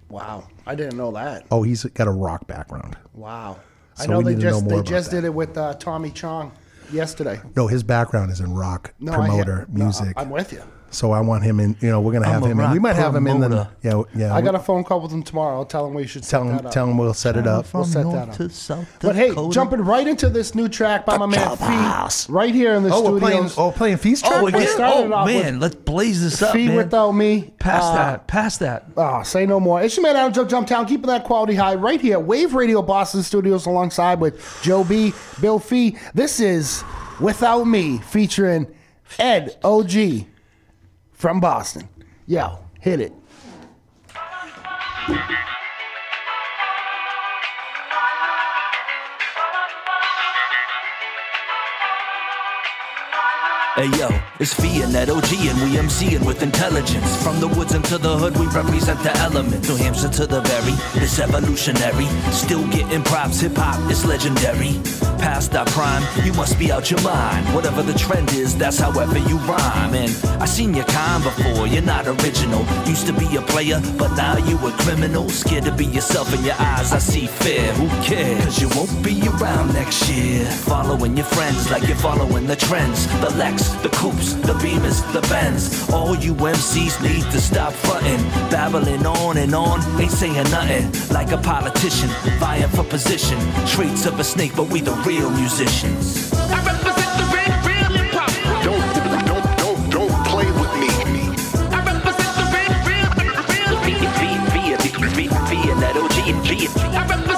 wow, I didn't know that. Oh, he's got a rock background. Wow. I know they to know just—they just that. did it with uh, Tommy Chong yesterday. No, his background is in rock No, promoter no, music. I'm with you. So I want him in. You know, we're gonna have I'm a him in. We might have him in the. promoter. Yeah, yeah. I got a phone call with him tomorrow. I'll tell him we should set tell him. that up. Tell him we'll set it up. We'll From set north that up. to south But hey, Dakota. jumping right into this new track by my man Clubhouse. Fee, right here in the Oh, we're playing. studios. Oh, playing feast track. Oh, we're We getting, started oh it off man, let's blaze this up, Fee man. without me. Pass Uh, that. Pass that. Oh, say no more. It's your man Adam Joe Jumptown, keeping that quality high right here. Wave Radio Boston Studios alongside with Joe B, Bill Fee. This is Without Me featuring Ed OG from Boston. Yo, hit it. Hey yo, it's and that OG and we MC MCing with intelligence. From the woods into the hood, we represent the element. New Hampshire to the very, it's evolutionary. Still getting props, hip hop is legendary. Past our prime, you must be out your mind. Whatever the trend is, that's however you rhyme. And I seen your kind before, you're not original. Used to be a player, but now you a criminal. Scared to be yourself in your eyes, I see fear. Who cares? Cause you won't be around next year. Following your friends like you're following the trends. The Lex, the Coops, the Beamers, the Benz. All you MCs need to stop fronting. Babbling on and on, ain't saying nothing. Like a politician, vying for position. Traits of a snake, but we the real musicians. I represent the real, real hip hop. Don't, don't, don't, don't play with me. I represent the real, real, real that OG and G. I represent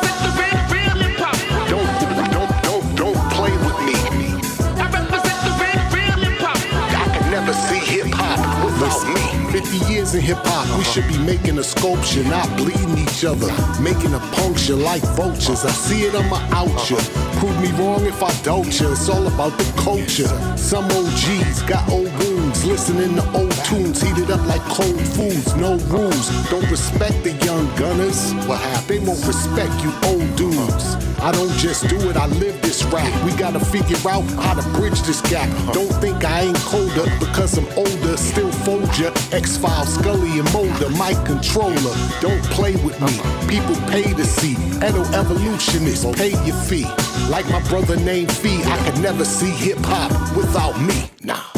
50 years in hip hop, we should be making a sculpture, not bleeding each other, making a puncture like vultures. I see it, I'ma out ya. Prove me wrong if I doubt you. It's all about the culture. Some OGs got old wounds, listening to old tunes, heated up like cold foods. No rules, don't respect the young gunners. What happened? They won't respect you old dudes. I don't just do it, I live this rap. We gotta figure out how to bridge this gap. Don't think I ain't colder because I'm older, still fold ya. X File, Scully, and Mulder, my controller. Don't play with me. People pay to see. Edo evolutionist, pay your fee. Like my brother named Fee, I could never see hip hop without me. Nah.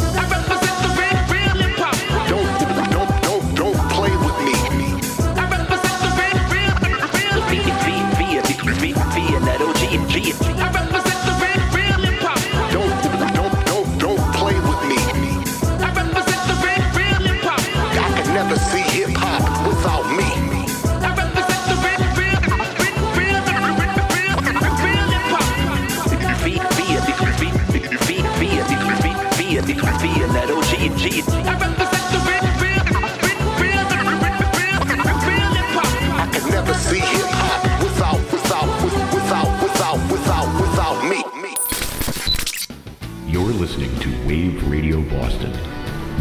Boston.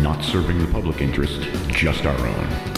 Not serving the public interest, just our own.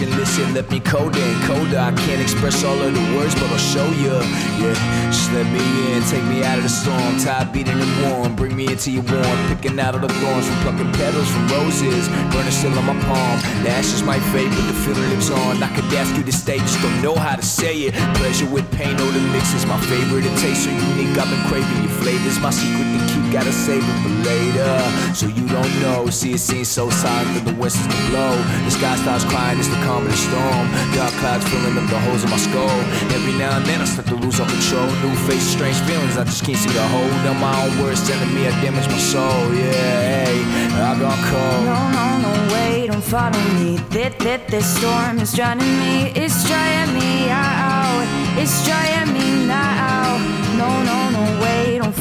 It left me colder and colder. I can't express all of the words, but I'll show you. Yeah, just let me in, take me out of the storm. Tide beating and warm, bring me into your warm. Picking out all the thorns from plucking petals from roses. Burning still on my palm. The ashes might fade, but the feeling lives on. I could ask you to stay, just don't know how to say it. Pleasure with pain, oh, the mix is my favorite. It tastes so unique, I've been craving your flavors. My secret gotta save it for later. So you don't know, see it seems so silent for the winds to blow. The sky starts crying, it's the coming of the storm. Dark clouds filling up the holes in my skull. Every now and then I start to lose all control. New faces, strange feelings, I just can't seem to hold on. My own words telling me I damage my soul. Yeah, hey, I got cold. No, no, no, wait, don't follow me. This, this, this storm is drowning me. It's drying me out. It's drying me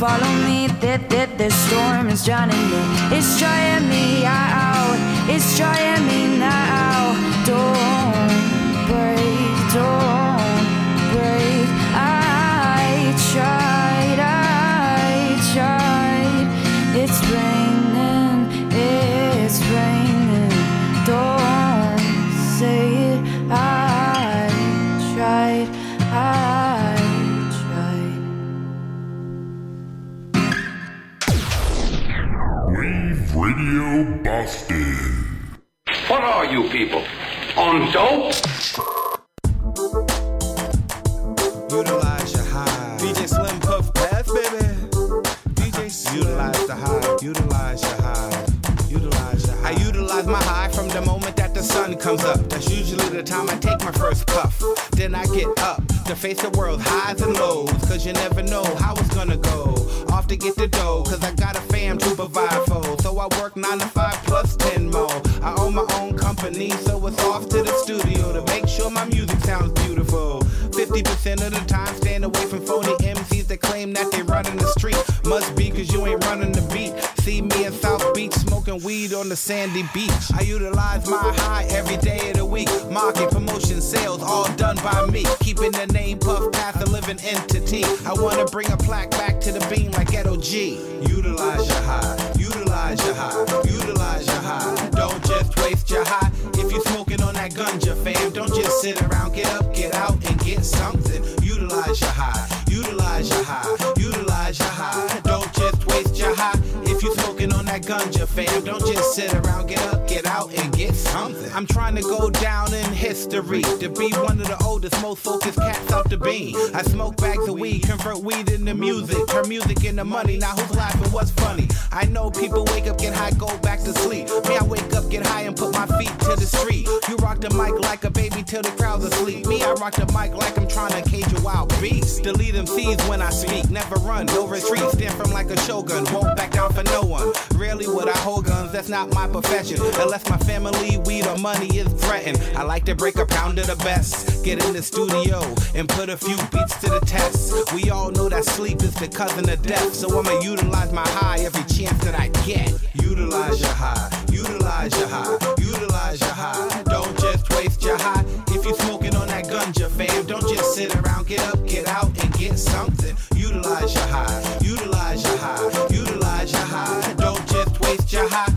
follow me. This, this, this storm is drowning me. It's drying me out. It's drying me now. Don't break, don't break. I tried, Boston. What are you people? On dope? Utilize your high. DJ Slim Puff baby. DJ Utilize the high. Utilize your high. Utilize your high. I utilize my high from the moment that the sun comes up. That's usually the time I take my first puff. Then I get up to face the world highs and lows. Cause you never know how it's gonna go. Off to get the dough, cause I got a fam to provide for. So I work 9 to 5 so it's off to the studio to make sure my music sounds beautiful. 50% of the time, stand away from phony MCs that claim that they're running the street. Must be cause you ain't running smoking weed on the sandy beach. I utilize my high every day of the week. Market, promotion, sales, all done by me. Keeping the name Puff Path a living entity. I wanna bring a plaque back to the beam like Ghetto G. Utilize your high, utilize your high, utilize your high. Don't just waste your high. If you smoking on that ganja, fam, don't just sit around. Get up, get out, and get something. Utilize your high, utilize your high, utilize your high. Don't just sit around, get up, get out, and get something. I'm trying to go down in history to be one of the oldest, most focused cats out the bean. I smoke bags of weed, convert weed into music, turn music into money. Now who's laughing? What's funny? I know people wake up, get high, go back to sleep. Me, I wake up, get high, and put my feet to the street. You rock the mic like a baby till the crowd's asleep. Me, I rock the mic like I'm trying to cage a wild beast. Delete them seeds when I speak, never run, no retreat. Stand firm like a shogun, won't back down for no one. Rarely would I hold guns, that's not my profession. Unless my family, weed, or money is threatened. I like to break a pound of the best. Get in the studio and put a few beats to the test. We all know that sleep is the cousin of death, so I'ma utilize my high every chance that I get. Utilize your high, utilize your high, utilize your high. Don't just waste your high. If you're smoking on that gunja, fam, don't just sit around. Get up, get out, and get something. Utilize your high, utilize your high, utilize your high. Waste your high.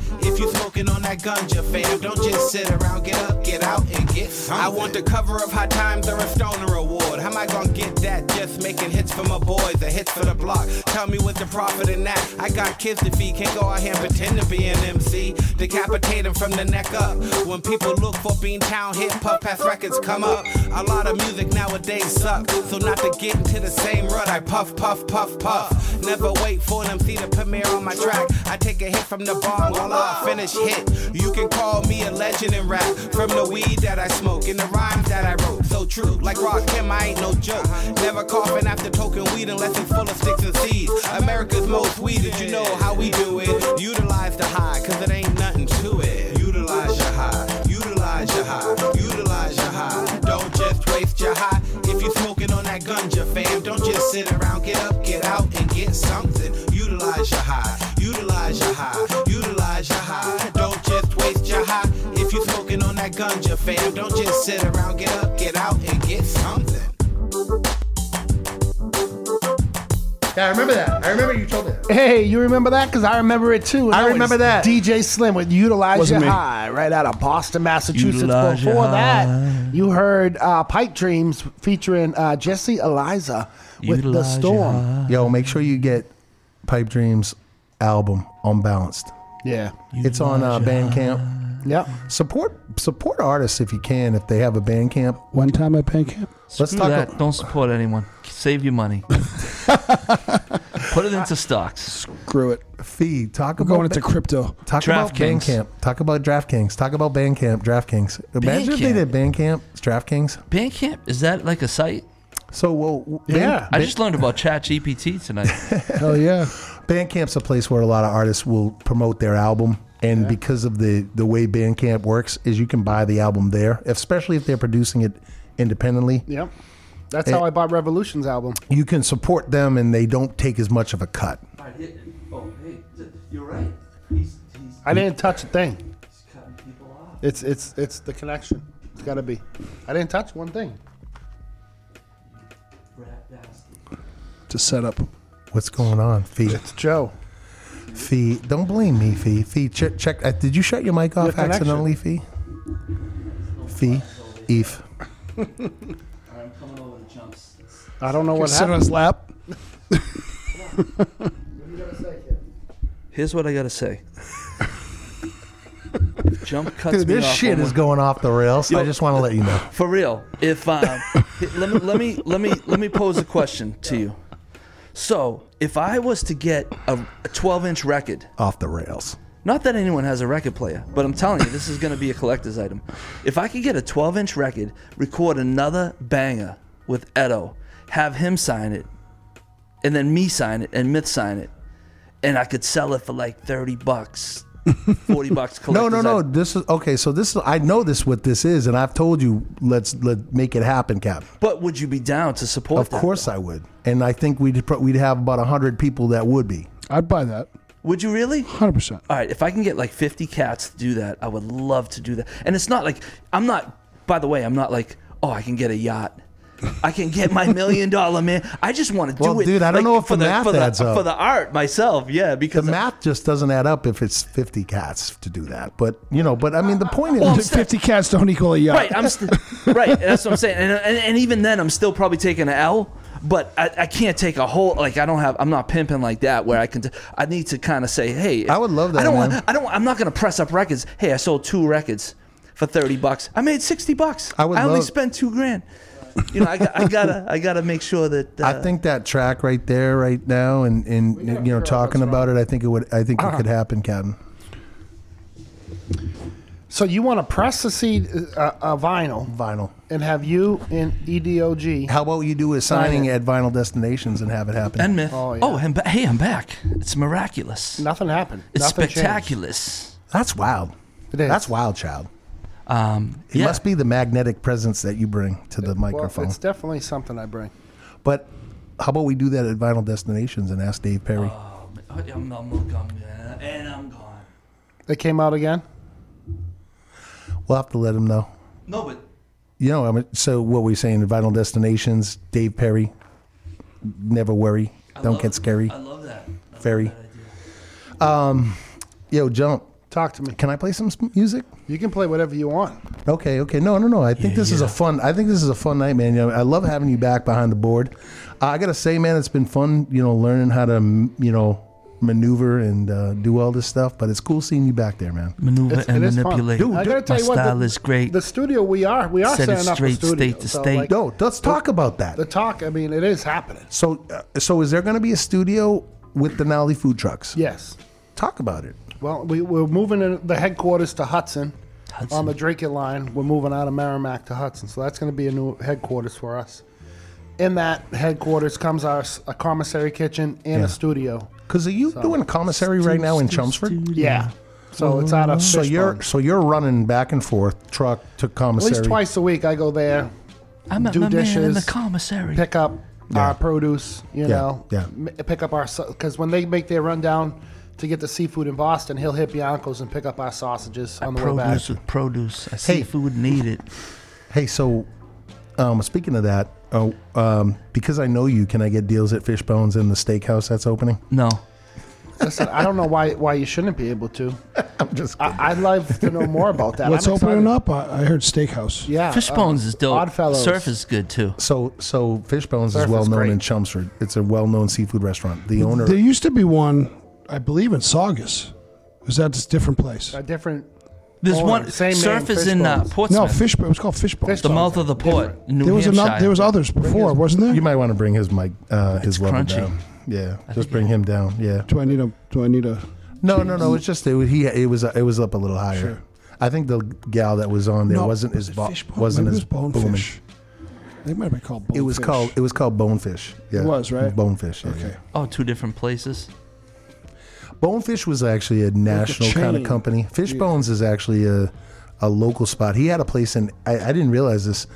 Smoking on that ganja, fam, don't just sit around. Get up, get out, and get something. I want the cover of High Times or a Stoner Award. How am I gonna get that? Just making hits for my boys, the hits for the block. Tell me what's the profit in that? I got kids to feed, can't go out here and pretend to be an MC. Decapitate 'em from the neck up. When people look for Beantown hip hop, past records come up. A lot of music nowadays suck. So not to get into the same rut, I puff, puff, puff, puff. Never wait for an MC to premiere on my track. I take a hit from the bomb while I finish hit. You can call me a legend in rap. From the weed that I smoke and the rhymes that I wrote. So true, like Rakim, I ain't no joke. Never coughing after token weed unless it's full of sticks and seeds. America's most weeded, you know how we do it. Utilize the high, cause it ain't nothing to it. Utilize your high, utilize your high, utilize your high. Don't just waste your high. If you smoking on that ganja, fam, don't just sit around. Get up, get out, and get something. Utilize your high, utilize your high, fam, don't just sit around. Get up, get out, and get something. Yeah, I remember that. I remember you told me that. Hey, you remember that? Because I remember it too. I remember that. DJ Slim with Utilize Wasn't Your me. High, right out of Boston, Massachusetts. Utilize your Before that, you heard uh, Pipe Dreams featuring uh, Jesse Eliza with The Utilize your Storm. Yo, make sure you get Pipe Dreams album Unbalanced. Yeah. It's on uh, Bandcamp. Yep. Support support artists if you can if they have a Bandcamp. One time at Bandcamp. Let's Screw talk. that. a- Don't support anyone. Save your money. Put it into stocks. Screw it. Fee, talk We're about going into Ba- crypto. Talk about DraftKings. Bandcamp. Talk about DraftKings. Talk about Bandcamp. DraftKings. Imagine if they Bandcamp. did Bandcamp. DraftKings. Bandcamp is that like a site? So well, Yeah. I just learned about ChatGPT tonight. Hell yeah. Bandcamp's a place where a lot of artists will promote their album, and because of the the way Bandcamp works, is you can buy the album there, especially if they're producing it independently. Yep. That's Eh. how I bought Revolution's album. You can support them, and they don't take as much of a cut. oh, hey, you're right. He's, he's I didn't touch a thing. It's it's it's the connection. It's got to be. I didn't touch one thing. To set up. What's going on, Fee? It's Joe. Fee, don't blame me, Fee. Fee, check. check uh, did you shut your mic off connection. accidentally, Fee? Fee, Eve. I'm coming over to jumps. I don't know what happened. Sit on happened. his lap. Here's what I gotta say. Jump cuts Dude, me this off shit on is one- going off the rails. I Yo. just want to let you know. For real, if um, let me let me let me let me pose a question to you. So, if I was to get a, a 12-inch record, Off the rails. not that anyone has a record player, but I'm telling you, this is going to be a collector's item. If I could get a 12-inch record, record another banger with Edo, have him sign it, and then me sign it, and Myth sign it, and I could sell it for like 30 bucks, 40 bucks. No, no, collector's no. item. This is okay. So this is I know this what this is, and I've told you let's let make it happen, Cap. But would you be down to support Of that? course I would, and I think we'd we'd have about hundred people that would be. I'd buy that. Would you really? 100%. All right, if I can get like 50 cats to do that, I would love to do that. And it's not like I'm not. By the way, I'm not like oh I can get a yacht. I can get my million dollar man. I just want to do Well, it. dude, I don't like, know if for the math for the, adds up. for the art myself. Yeah, because The math just doesn't add up if it's fifty cats to do that. But you know, but I mean, the point Well, is, 50 cats don't equal a yacht. right, I'm st- right. That's what I'm saying. And, and and even then, I'm still probably taking an L. But I, I can't take a whole like I don't have I'm not pimping like that where I can. T- I need to kind of say, hey, I would love that, I don't man. want. I don't. I'm not gonna press up records. Hey, I sold two records for thirty bucks. I made sixty bucks. I would only love- spent two grand. You know, I, got, I gotta I gotta make sure that. Uh, I think that track right there, right now, and and you know, talking about it, I think it would. I think it Uh-huh. could happen, Captain. So you want to press the seed uh, uh, vinyl, vinyl, and have you in E EDOG? How about you do a signing at Vinyl Destinations and have it happen? and myth. Oh, Oh, yeah. and ba- hey, I'm back. It's miraculous. Nothing happened. It's Nothing changed. spectaculous. That's wild. It is. That's wild, child. Um, It yeah. must be the magnetic presence that you bring to the Well, microphone. it's definitely something I bring. but how about we do that at Vinyl Destinations and ask Dave Perry? Oh, I'm, I'm, I'm and I'm gone. They came out again. We'll have to let him know. No, but You know, I mean, so what we saying? Vinyl Destinations, Dave Perry. Never worry. Don't get scary. I love that. Very. Um, yo, jump. Talk to me. Can I play some music? You can play whatever you want. Okay, okay. No, no, no. I think this is a fun. I think this is a fun night, man. You know, I love having you back behind the board. Uh, I gotta say, man, it's been fun. You know, learning how to, you know, maneuver and uh, do all this stuff. But it's cool seeing you back there, man. Maneuver It's- and it is fun. manipulate. Dude, I gotta tell My you what, style the- is great. The studio we are we are Set it setting up a straight, studio. state to so, state. like, No, let's talk about that. the talk. I mean, it is happening. So, uh, so is there going to be a studio with the Nolly food trucks? Yes. Talk about it. Well, we, we're moving in the headquarters to Hudson, Hudson. on the Drake line. We're moving out of Merrimack to Hudson, so that's going to be a new headquarters for us. In that headquarters comes our s- a commissary kitchen and Yeah. a studio. Because are you So- doing a commissary right now in Chelmsford? Yeah. So it's out of So you're Fishbone. so you're running back and forth truck to commissary. At commissary. least twice a week I go there, I met do my dishes, man in the commissary. pick up Yeah. our produce, you Yeah, know, yeah. m- pick up our because when they make their rundown to get the seafood in Boston, he'll hit Bianco's and pick up our sausages on the way back. Produce produce. I Hey. seafood needed. Hey, so um, speaking of that, oh, um, because I know you, can I get deals at Fishbones in the steakhouse that's opening? No. Listen, I don't know why why you shouldn't be able to. I'm just. I, I'd love to know more about that. What's opening up? I, I heard Steakhouse. Yeah, Fishbones uh, is dope. Oddfellows. Surf is good too. So so Fishbones Surf is is well known great. in Chelmsford. It's a well known seafood restaurant. The owner. There used to be one, I believe, in Saugus. Is that a different place? A different. There's owner, one. same Surf name, is in uh, Fishbones. Portsmouth. No, fish. It was called Fishbone. the mouth of the port. in New there was Hampshire. another. There was others before, wasn't there? you might want to bring his mic, uh, his It's level crunchy. down. Yeah, just bring him down. Yeah. do I need a? Do I need a? No, no, no. It's just it, was- he it was it was up a little higher. Sure. I think the gal that was on there No, wasn't as bo- Fishbone. wasn't Maybe as it was booming. bonefish. They might have been called. Bonefish. It was called it was called bonefish. Yeah, It was, right? Bonefish. Yeah, Okay. yeah. Oh, two different places. Bonefish was actually a national kind of chain. company. Fishbones is actually a a local spot. He had a place in. I, I didn't realize this.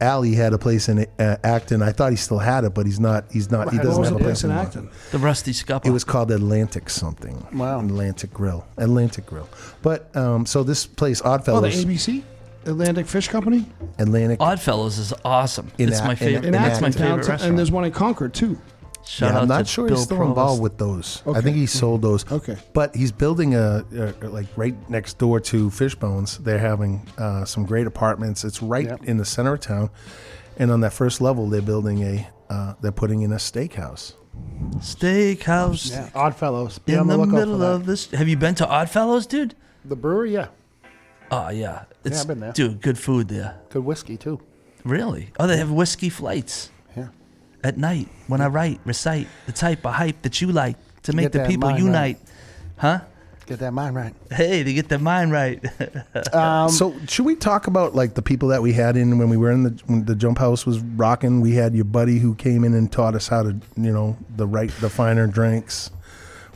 Ali had a place in uh, Acton. I thought he still had it, but he's not. He's not. He doesn't have a place place in anymore. Acton? The Rusty Scupper. It was called Atlantic something. Wow. Atlantic Grill. Atlantic Grill. But um, so this place, Oddfellows. Oh, the Oddfellows, ABC, Atlantic Fish Company. Atlantic. Oddfellows is awesome. In it's Ac- my in- favorite. in That's my favorite Downtown- restaurant. And there's one in Concord too. Shout yeah, out I'm not to sure Bill he's still Provost. involved with those. I think he sold those. Okay. But he's building a, a like right next door to Fishbones. They're having uh, some great apartments. It's right Yep. in the center of town, and on that first level, they're building a. Uh, they're putting in a steakhouse. Steakhouse Yeah, Oddfellows. Be in on the, lookout middle of this. Have you been to Oddfellows, dude? the brewery. Yeah, Oh yeah, it's I've been there. dude. Good food there. good whiskey too. Really? Oh, they have whiskey flights Yeah. At night when I write, recite the type of hype that you like to make the people mind right. unite. Huh? Get that mind right. Hey, to get their mind right. Um, so should we talk about like the people that we had in when we were in the when the JumpHouze was rocking? We had your buddy who came in and taught us how to you know the right the finer drinks.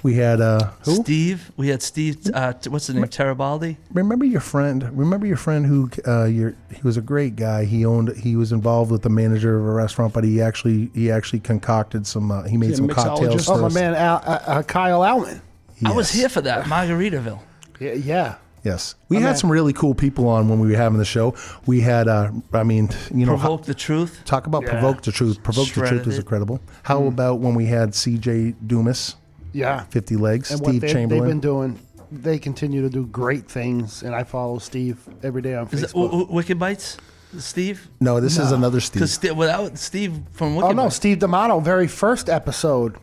We had uh who? Steve. We had Steve. Uh, t- what's the name? Terabaldi. Remember your friend? Remember your friend who uh, your he was a great guy. He owned he was involved with the manager of a restaurant, but he actually he actually concocted some uh, he made He a some cocktails mixologist? oh my us. man, Al, uh, uh, Kyle Allen. I was Yes. here for that Margaritaville. Yeah, yeah. Yes, we My had man. some really cool people on when we were having the show. We had, uh, I mean, you know, Provoke the truth. talk about Yeah. provoke the truth. Provoke the Shredded truth is it. incredible. How about when we had C.J. Dumas, Yeah. Fifty Legs, And Steve what they, they've been doing, they continue to do great things, and I follow Steve every day on Is it Facebook. w- w- Wicked Bites? Steve? No, this is another Steve. Because without Steve from Wicked. Oh no, Bites- Steve D'Amato, very first episode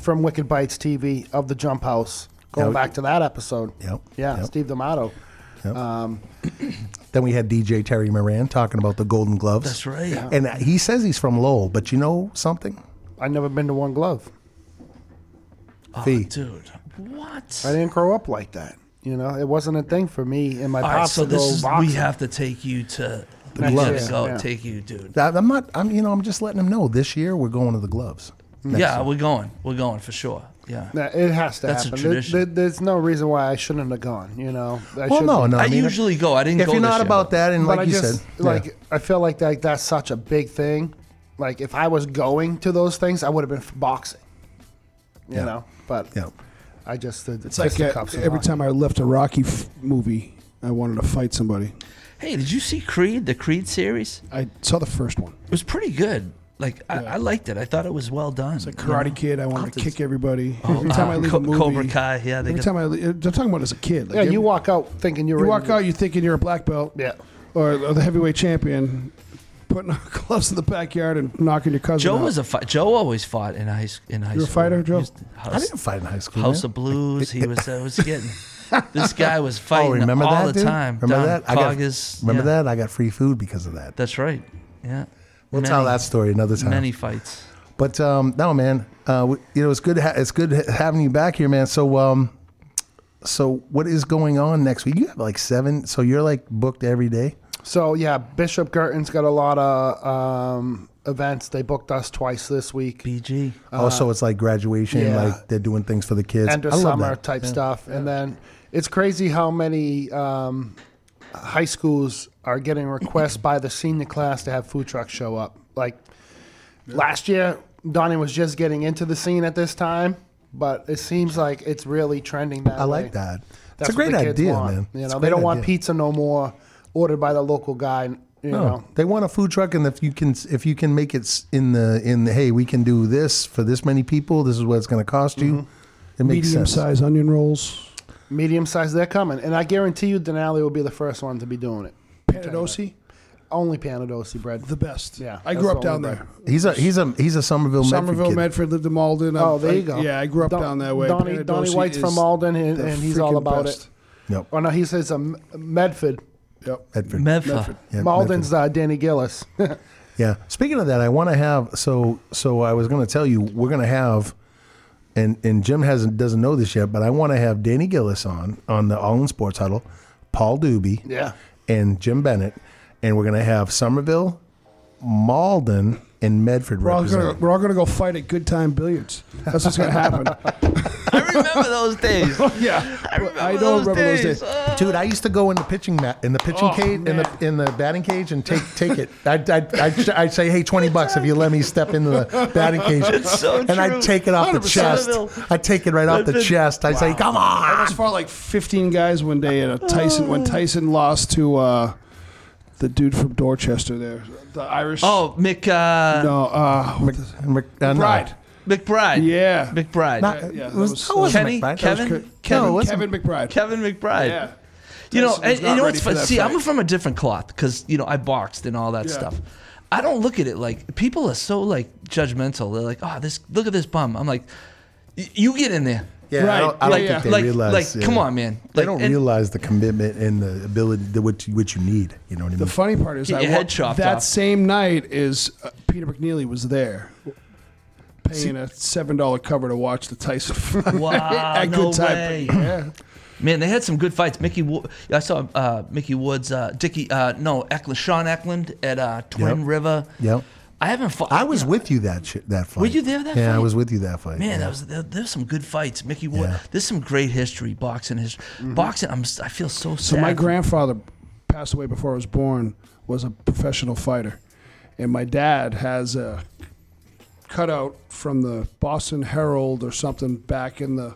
from Wicked Bites TV of the JumpHouze. Going Yeah, back to that episode. Yep. Yeah, Yep. Steve D'Amato. Yep. Um, Then we had DJ Terry Moran talking about the Golden Gloves. That's right. Yeah. And he says he's from Lowell, but you know something? I've never been to one glove. Oh, Fee. dude, what? I didn't grow up like that. You know, it wasn't a thing for me in my All right, pops so to go this is, we have to take you to The gloves. go Yeah. take you, dude. I- I'm not. I'm. You know. I'm just letting them know. This year we're going to the gloves. Next yeah, year. we're going. We're going for sure. Yeah. Nah, it has to That's a happen. There- tradition. there- there's no reason why I shouldn't have gone. You know, I Well, should- no, no. I mean, usually go. I didn't if go you're this not year, about that, and but like I you just said, yeah. like I feel like that that's such a big thing. Like if I was going to those things, I would have been for boxing. You Yeah. know, but Yeah. I just did It's like uh, every time I left a Rocky f- movie, I wanted to fight somebody. Hey, did you see Creed, the Creed series? I saw the first one. It was pretty good. Like I, I liked it. I thought it was well done. It's like Karate Kid. I wanted to kick everybody. Oh, every time uh, I leave Co- a movie, Cobra Kai, yeah, they every got- time I, leave, they're talking about as a kid. Like yeah, every- you walk out thinking you're you walk out, you thinking you're a black belt, yeah, or, or the heavyweight champion, putting on gloves in the backyard and knocking your cousin. Joe out. was a fi- Joe always fought in high in high You're a school. fighter, Joe? He to- I didn't fight in high school. House man. of Blues. He was uh, was getting. This guy was fighting oh, remember all that, the dude? time. Remember Don that? I got, Coggis, remember yeah. that? I got free food because of that. That's right. Yeah. We'll Many- tell that story another time. Many fights. But um, no, man. Uh, we- you know, it's good. Ha- it's good having you back here, man. So, um, so what is going on next week? You have like seven. So you're like booked every day. So yeah, Bishop Guertin's got a lot of um, events. They booked us twice this week. BG. also, it's like graduation. Uh, yeah. Like they're doing things for the kids. end of I love summer that. type Yeah. stuff. And then it's crazy how many um, high schools are getting requests by the senior class to have food trucks show up. Like last year, Donnie was just getting into the scene at this time, but it seems like it's really trending that I way. like that. That's it's a great idea, want. man. You know, a they don't want pizza no more ordered by the local guy. You No, know, they want a food truck, and if you can, if you can make it in the in the hey, we can do this for this many people. This is what it's going to cost you. Mm-hmm. It makes medium sense. size onion rolls. medium size, they're coming, and I guarantee you, Denali will be the first one to be doing it. Piantedosi, Only Piantedosi bread. the best. Yeah, I grew up the down only there. He's a he's a he's a Somerville Medford Somerville, kid. Medford, lived in Malden. Oh, there you I- go. Yeah, I grew up Don- down that way. Donnie, Donnie White's from is Malden, and, and he's all about best. it. Yep. Oh no, he says a M- Medford. Yep. Medford. Medford. Yeah, Malden's uh, Danny Gillis. Yeah. Speaking of that, I want to have so so I was going to tell you we're going to have and and Jim hasn't doesn't know this yet, but I want to have Danny Gillis on on the All in Sports Huddle, Paul Doobie, Yeah. and Jim Bennett, and we're going to have Somerville, Malden, and Medford We're all, gonna, we're all gonna go fight at Good Time Billiards. That's what's gonna happen. I remember those days. yeah, I remember, I don't those, remember those days. days. Uh, Dude, I used to go in the pitching mat in the pitching Oh, cage in the in the batting cage and take take it. I'd, I'd, I'd, I'd say, hey, twenty bucks if you let me step into the batting cage, It's so and true. I'd take it off the chest. I'd take it right off the chest. I'd say, come I on. almost fought like 15 guys one day at a Tyson when Tyson lost to uh, the dude from Dorchester there, the Irish. oh, Mick. Uh, no, uh, what the- Mc- uh. McBride. McBride. Yeah, McBride. Not- yeah, it that was, was- that wasn't Kenny? McBride. That was Kevin? Ke- Kevin, no. Kevin McBride. Kevin McBride. Yeah. You know, and, you know ready what's for fun? that See, I'm from a different cloth because you know I boxed and all that Yeah. stuff. I don't look at it like people are so like judgmental. They're like, "Oh, this look at this bum." I'm like, "Y- "You get in there." Yeah, I Right. don't, I don't Yeah, think yeah. they Like- realize. like, yeah. come on, man. They don't and- realize the commitment and the ability that what you, what you need. You know what I mean? The funny part is, Get I head chopped that off. same night is uh, Peter McNeeley was there, paying a seven dollar cover to watch the Tyson fight Wow, at no Good Time. way. Yeah. Man, they had some good fights. Mickey, Wo- I saw uh, Mickey Woods, uh, Dickie, uh, no, Eklund, Sean Eklund at uh, Twin Yep. River. Yep. I haven't fought. I was with you that sh- that fight. Were you there that fight? yeah, I was with you that fight. Man, yeah. that was there, there's some good fights. Mickey Wood. Yeah. There's some great history, boxing history. Mm-hmm. Boxing, I'm s- I feel so sad. So my grandfather passed away before I was born. Was a professional fighter, and my dad has a cutout from the Boston Herald or something back in the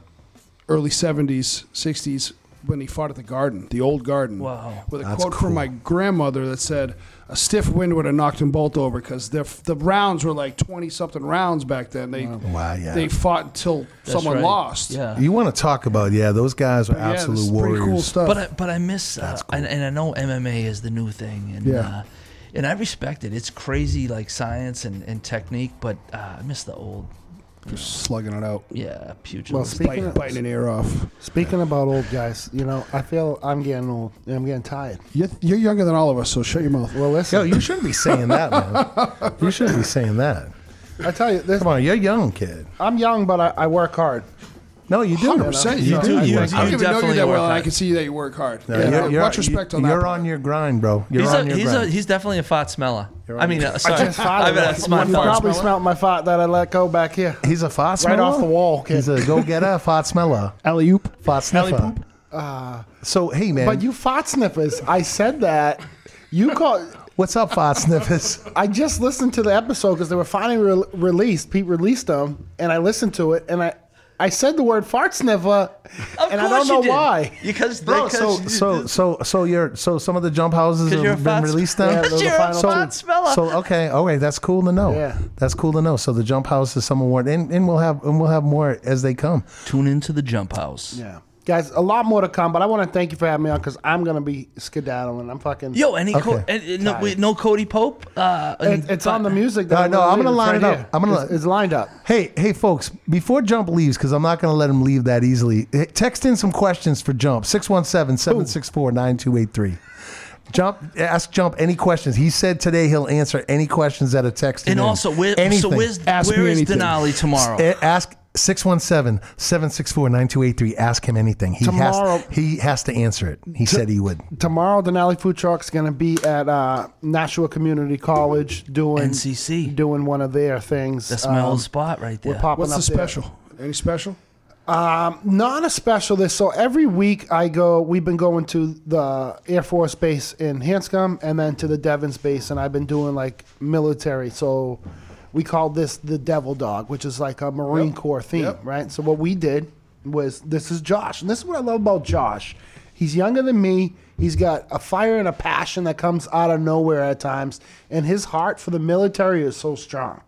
early '70s, '60s when he fought at the Garden, the old Garden. Wow. With a That's quote from my grandmother that said, "A stiff wind would have knocked them both over because the the rounds were like twenty something rounds back then. They Wow, yeah. they fought until That's someone right. lost. Yeah. You want to talk about? Yeah, those guys are Yeah, absolute is warriors. pretty cool stuff. But I, but I miss, uh, and, and I know MMA is the new thing, and Yeah. uh, and I respect it. It's crazy, like science and, and technique, but uh, I miss the old. Just slugging it out. Yeah, pugilism. Well, speaking Bite- of, biting an ear off. Speaking about old guys, you know, I feel I'm getting old. I'm getting tired. You're, you're younger than all of us, so shut your mouth. Well, listen. Yo, you shouldn't be saying that, man. You shouldn't be saying that. I tell you, this, Come on, you're a young kid. I'm young, but I, I work hard. No, you do. 100%. You do. I, You- I don't even know you that well, and I can see that you work hard. No, Yeah, you're, you're, much respect on that. You're part. on your grind, bro. You're He's on a, your he's a, he's definitely a fat smeller. You're I mean, uh, sorry, I just I mean, farted. a fart probably smeller. smelled my fart that I let go back here. He's a fart Right smeller. off the wall, kid. He's a go getter, fart smeller, alley oop, fart sniffer. Uh, So hey, man, but you fart sniffers, I said that. You call. what's up, fart sniffers? I just listened to the episode because they were finally re- released. Pete released them, and I listened to it, and I, I said the word fart sniffer, Of and I don't know you did. why. Because, Bro, so because so so so you're so some of the JumpHouzes 'Cause you're a have been fat released sm- now. Yeah, you're the a final fat two. smeller. So okay, okay, that's cool to know. Yeah. that's cool to know. So the JumpHouze is some award, and, and we'll have and we'll have more as they come. Tune into the JumpHouze. Yeah, guys, a lot more to come, but I want to thank you for having me on because I'm gonna be skedaddling. I'm fucking. Yo, any Co- and, and no, wait, no Cody Pope. Uh, It, it's on the music. That Uh, I'm no, I'm gonna leave. It's line right it up. here. I'm gonna It's, it's lined up. Hey, hey, folks! Before Jump leaves, because I'm not going to let him leave that easily. eh, Text in some questions for Jump 617-764-9283. Jump, ask Jump any questions. He said today he'll answer any questions that are texted. And in. also, where, so Anything. where's Ask where me is anything. Denali tomorrow? Eh, Ask 617-764-9283. Ask him anything. He Tomorrow- has he has to answer it. He said he would. Tomorrow, Denali Food Truck's gonna be at uh, Nashua Community College doing NCC. doing one of their things. That's my Um, old spot right We're there. popping What's the up there. special? Any special? Um, not a specialist. So every week I go. We've been going to the Air Force Base in Hanscom and then to the Devens base, and I've been doing like military. So we called this the Devil Dog, which is like a Marine Corps theme, Yep. right? So what we did was this is Josh, and this is what I love about Josh. He's younger than me. He's got a fire and a passion that comes out of nowhere at times, and his heart for the military is so strong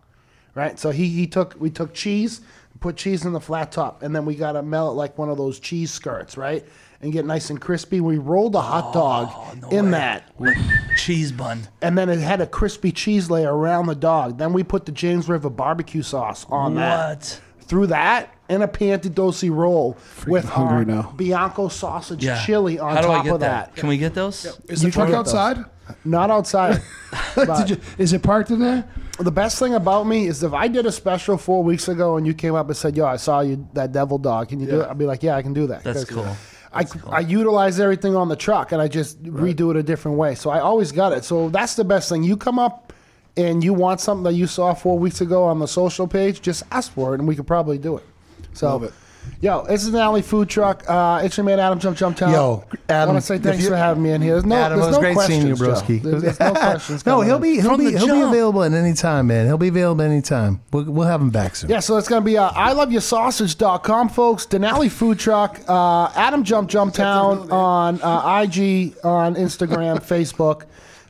right? So he he took we took cheese, put cheese in the flat top, and then we got to melt it like one of those cheese skirts, right? And get nice and crispy. We rolled a hot dog oh, in that, Like cheese bun. and then it had a crispy cheese layer around the dog. Then we put the James River barbecue sauce on that. What? Through that and a Piantedosi roll with hungry our now. Bianco sausage Yeah. chili on How do top I get of that. Can we get those? Is the truck can those. outside? Not outside. but- Did you, is it parked in there? the best thing about me is if I did a special four weeks ago and you came up and said, "Yo, I saw you that devil dog. Can you do it?" I'd be like, "Yeah, I can do that." That's 'Cause cool. I, I utilize everything on the truck and I just redo it a different way. So I always got it. So that's the best thing. You come up and you want something that you saw four weeks ago on the social page, just ask for it and we could probably do it. So, Love it. Yo, this is Denali food truck. Uh, it's your man Adam Jump Jump Town. Yo, Adam, I want to say thanks you- for having me in here. There's no, Adam, it there's was no great questions, seeing you, broski. There's, there's no questions. no, he'll be he'll From be he'll be available at any time, man. He'll be available anytime. We'll, we'll have him back soon. Yeah, so it's going to be uh, I love your sausage.com, folks. Denali Food Truck, uh, Adam Jump Jump Town on uh, IG, on Instagram, Facebook.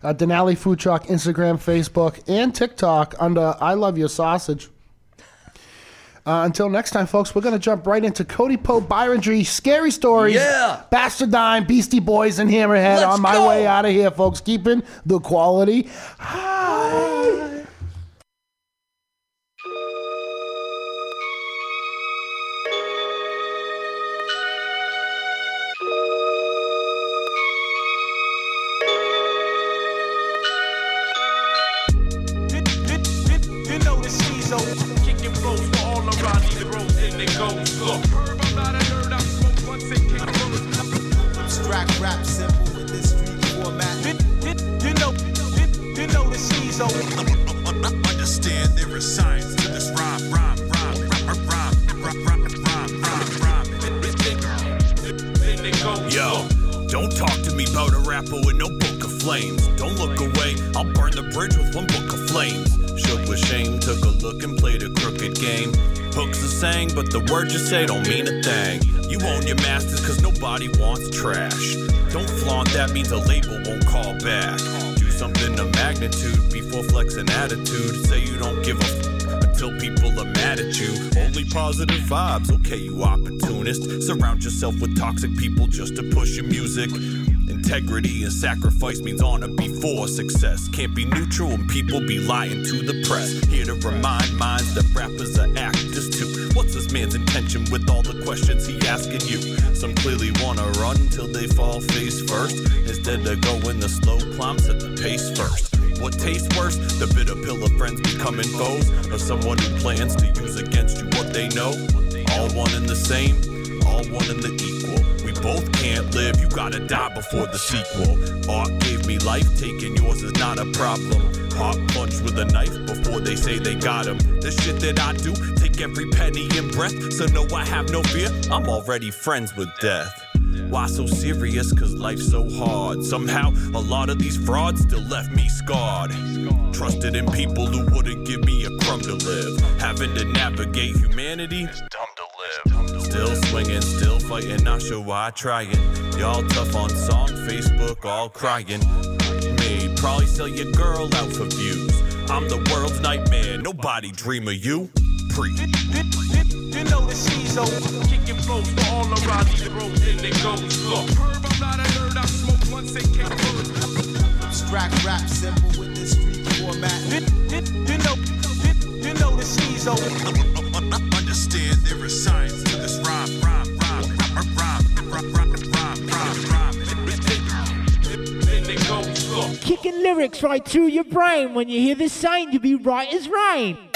Uh, Denali Food Truck, Instagram, Facebook, and TikTok under I Love Your Sausage. Uh, until next time, folks, we're going to jump right into Cody Pope, Byron Scary Stories, Yeah. Bastard Bastardane, Beastie Boys, and Hammerhead Let's on my go. way out of here, folks. Keeping the quality high. Attitude. Say you don't give a f- until people are mad at you. Only positive vibes, okay, you opportunist. Surround yourself with toxic people just to push your music. Integrity and sacrifice means honor before success. Can't be neutral when people be lying to the press. Here to remind minds that rappers are actors too. What's this man's intention with all the questions he asking you? Some clearly wanna run till they fall face first. Instead of going the slow climb, set the pace first. What tastes worse? The bitter pill of friends becoming foes, or someone who plans to use against you what they know? All one and the same, all one and the equal. We both can't live, you gotta die before the sequel. Art gave me life, taking yours is not a problem. Heart punch with a knife before they say they got him. The shit that I do, take every penny in breath. So no, I have no fear, I'm already friends with death. Why so serious? Cause life's so hard. Somehow, a lot of these frauds still left me scarred. Trusted in people who wouldn't give me a crumb to live. Having to navigate humanity, it's dumb to live. Still swinging, still fighting, not sure why trying. Y'all tough on song, Facebook, all crying. Me, probably sell your girl out for views. I'm the world's nightmare, nobody dream of you. Pre. You know the season, kicking flows for all around these roads and it goes look. Herb, I'm not a nerd, I smoke once and can't Abstract rap simple with this street format. You know, you know the season. Understand there is science to this rhyme, rhyme, rhyme, rhyme, rhyme, rhyme, rhyme, rhyme, rhyme. And it goes look. Kicking lyrics right through your brain. When you hear this sign, you be right as rain.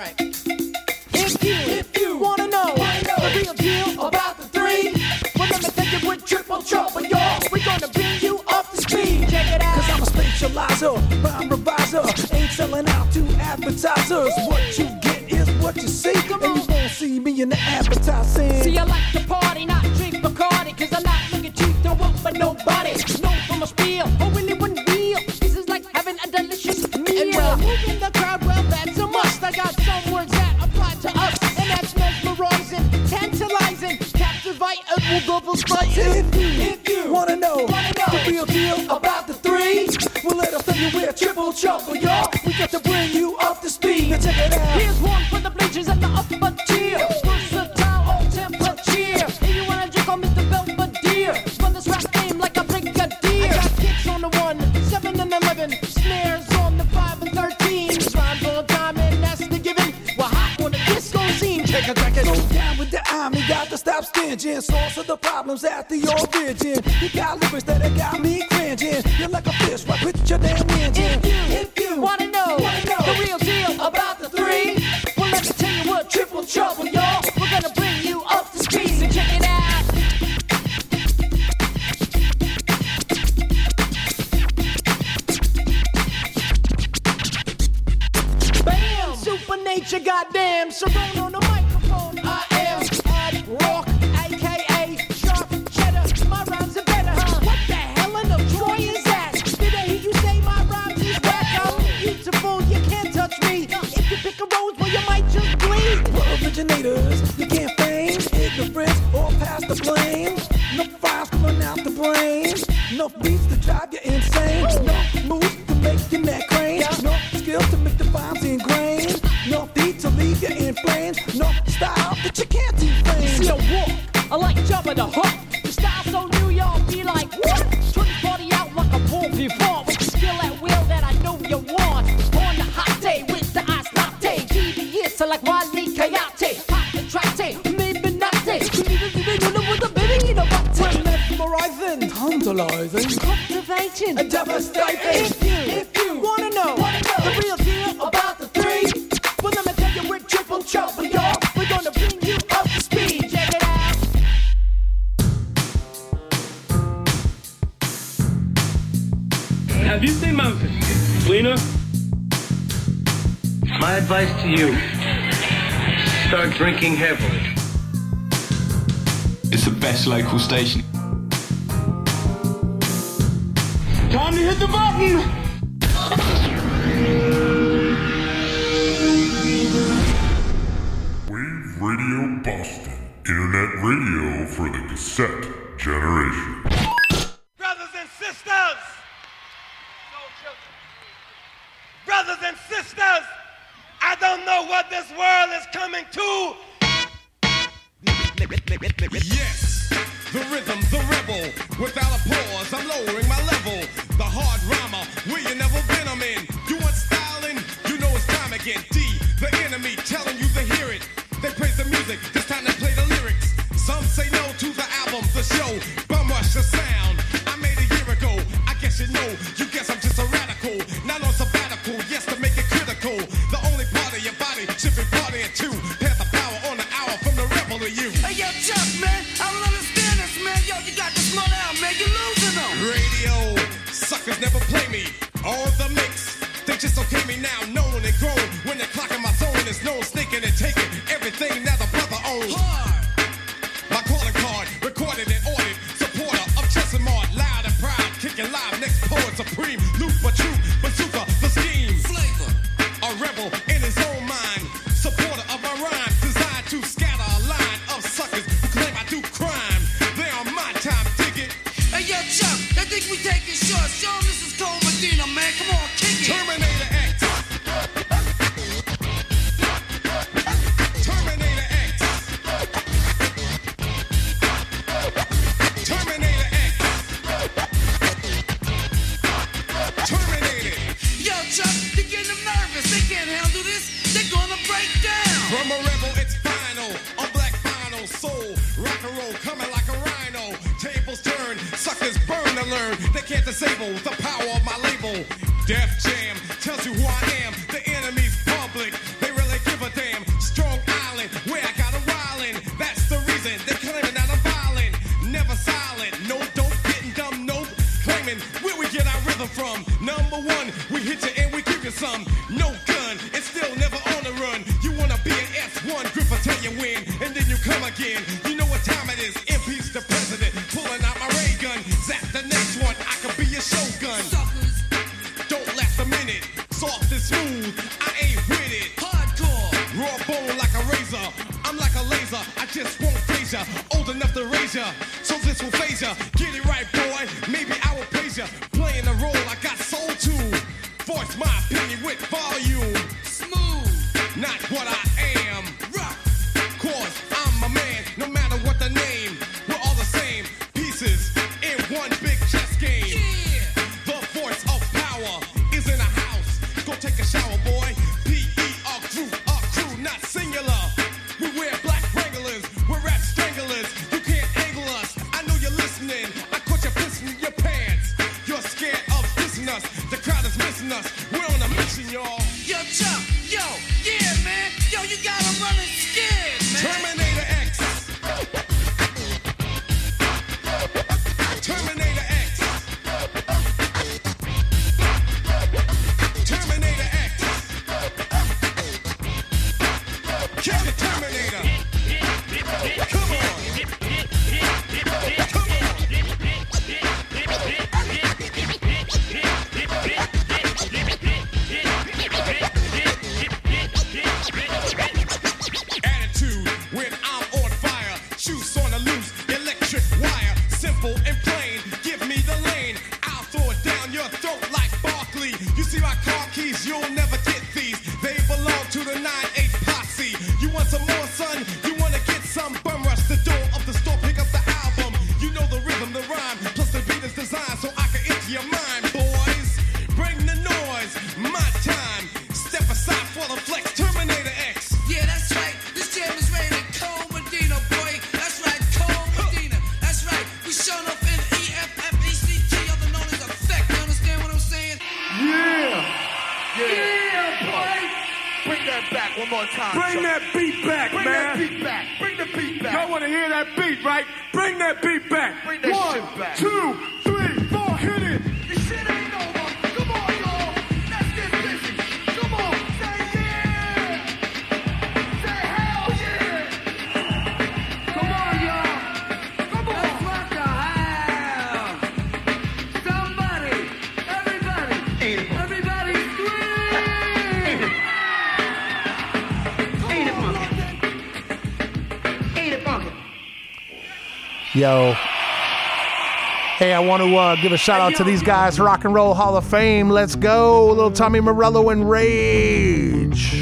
Alright. If you, if you wanna know, the real deal about the three, well let me tell you with triple trouble, y'all. We're gonna bring you up to speed. Check it out. Cause I'm a specializer, rhyme reviser. Ain't selling out to advertisers. What you get is what you see. Come And you won't see me in the advertising. See, I like to party, not drink Bacardi, cause I'm not looking cheap, don't work for nobody. No from a spiel, or really one deal. This is like having a delicious meal. And well, moving the crowd, well, that's a must. I got will double spice. If you, if you wanna know, the real deal about the three, well let us tell you we're triple trouble, y'all. We got to bring you up to speed. Now check it out. Here's one for the bleachers and the upper got to stop stinging. Source of the problems at the origin. You got lyrics that have got me cringing. You're like a fish right with your damn engine. If you, if you wanna know, the real deal about the three, well let me tell you what triple trouble, y'all. We're gonna bring you up to speed. So check it out. Bam! Super nature, goddamn. Surround originators, you can't feign ignorance or pass the blame. No files coming out the brain, no beats to drive you tantalizing, Cultivating, and devastating. If you, if you wanna know, the real deal about the three, well let me tell you we're triple trouble, y'all. We're gonna bring you up to speed. Check it out. Have you seen Memphis? Lena? My advice to you start drinking heavily. It's the best local station. Button! Wave Radio Boston. Internet radio for the cassette generation. Brothers and sisters! Brothers and sisters, I don't know what this world is coming to. Yo. Hey, I want to uh, give a shout out to these guys, Rock and Roll Hall of Fame. Let's go, little Tommy Morello and Rage.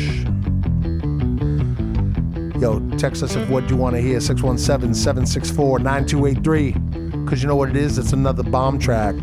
Yo, text us if what you want to hear, 617 764 9283. Because you know what it is? It's another bomb track.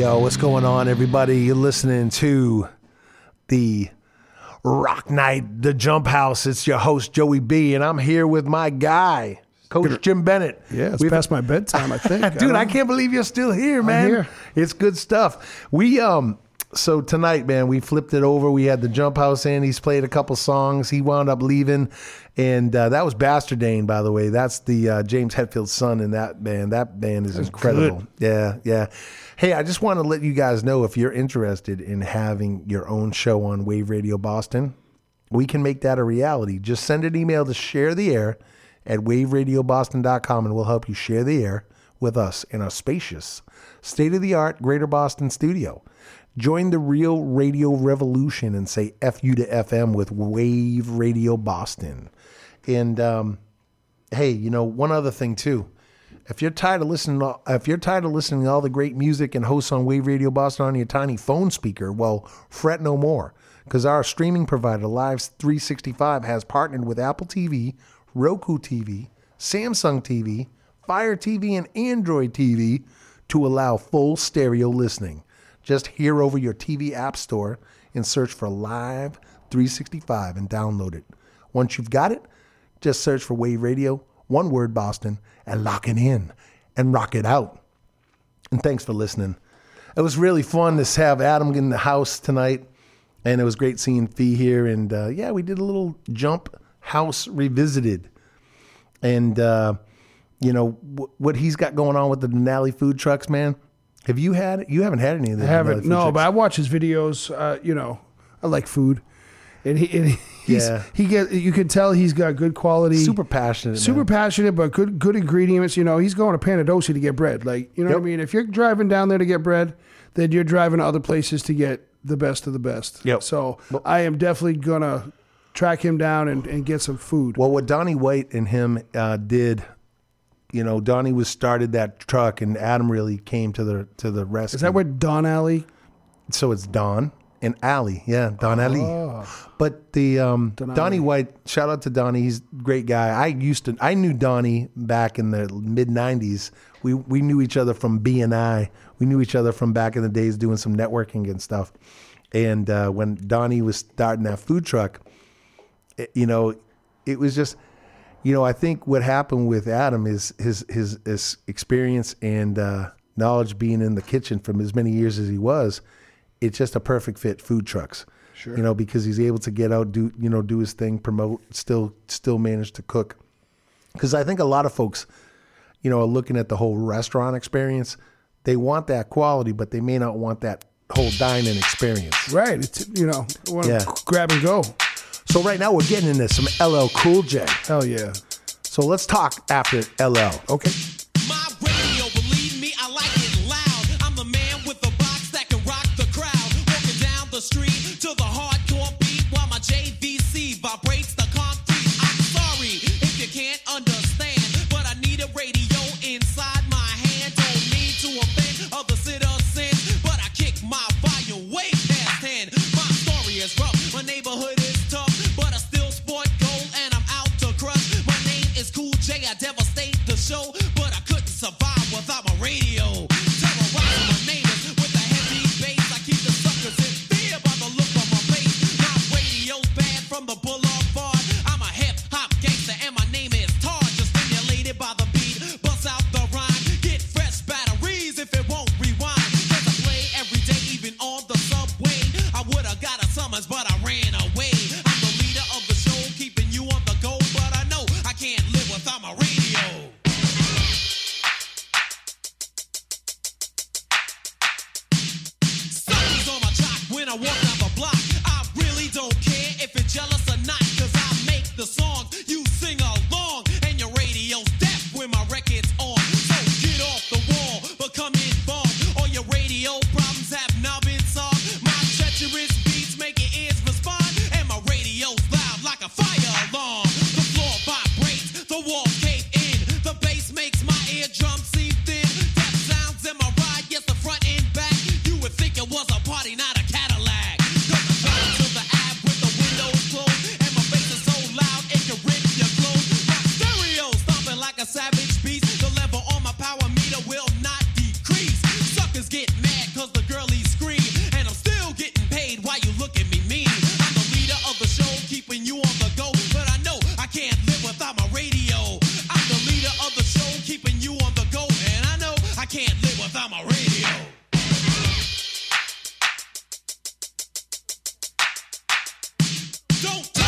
Yo, what's going on, everybody? You're listening to the Rock Night, the JumpHouze. It's your host, Joey B, and I'm here with my guy, Coach Jim Bennett. Yeah, it's We've- past my bedtime, I think. Dude, I don't- can't believe you're still here, man. here. It's good stuff. We um so tonight, man, we flipped it over. We had the JumpHouze in. He's played a couple songs. He wound up leaving, and uh, that was Bastardane, by the way. That's the uh, James Hetfield's son in that band. That band is incredible. Yeah, yeah. Hey, I just want to let you guys know if you're interested in having your own show on Wave Radio Boston, we can make that a reality. Just send an email to share the air at waveradioboston.com and we'll help you share the air with us in our spacious, state of the art Greater Boston studio. Join the real radio revolution and say FU to FM with Wave Radio Boston. And um, hey, you know, one other thing too. If you're tired of listening, to, if you're tired of listening to all the great music and hosts on Wave Radio Boston on your tiny phone speaker, well, fret no more, because our streaming provider Live 365 has partnered with Apple TV, Roku TV, Samsung TV, Fire TV, and Android TV to allow full stereo listening. Just hear over your TV app store and search for Live 365 and download it. Once you've got it, just search for Wave Radio, one word Boston, and lock it in and rock it out. And thanks for listening. It was really fun to have Adam in the house tonight, and it was great seeing Fee here. And uh, yeah, we did a little jump house revisited, and uh, you know w- what he's got going on with the Denali food trucks, man. Have you had? You haven't had any of this? I haven't. No, trucks. but I watch his videos. Uh, you know, I like food, and he and he's, Yeah. he get you can tell he's got good quality. Super passionate, Super man. passionate, but good good ingredients. You know, he's going to Piantedosi to get bread. Like you know what I mean. If you're driving down there to get bread, then you're driving to other places to get the best of the best. Yep. So I am definitely gonna track him down and, and get some food. Well, what Donnie White and him uh, did, you know, Donnie was started that truck, and Adam really came to the to the rescue. Is that where Don Alley? So it's Don and Ali, yeah, Don Ali. But the um, Don Donnie Ali. White, shout out to Donnie, he's a great guy. I used to, I knew Donnie back in the mid '90s. We we knew each other from BNI. We knew each other from back in the days doing some networking and stuff. And uh, when Donnie was starting that food truck, it- you know, it was just, you know, I think what happened with Adam is his his, his experience and uh, knowledge being in the kitchen from as many years as he was. It's just a perfect fit. Food trucks, Sure. You know, because he's able to get out, do you know, do his thing, promote, still still manage to cook. Because I think a lot of folks, you know, are looking at the whole restaurant experience. They want that quality, but they may not want that whole dining experience. Right. It's you know, Yeah. grab and go. So right now we're getting into some LL Cool J. Hell yeah. So let's talk after LL. Okay. Don't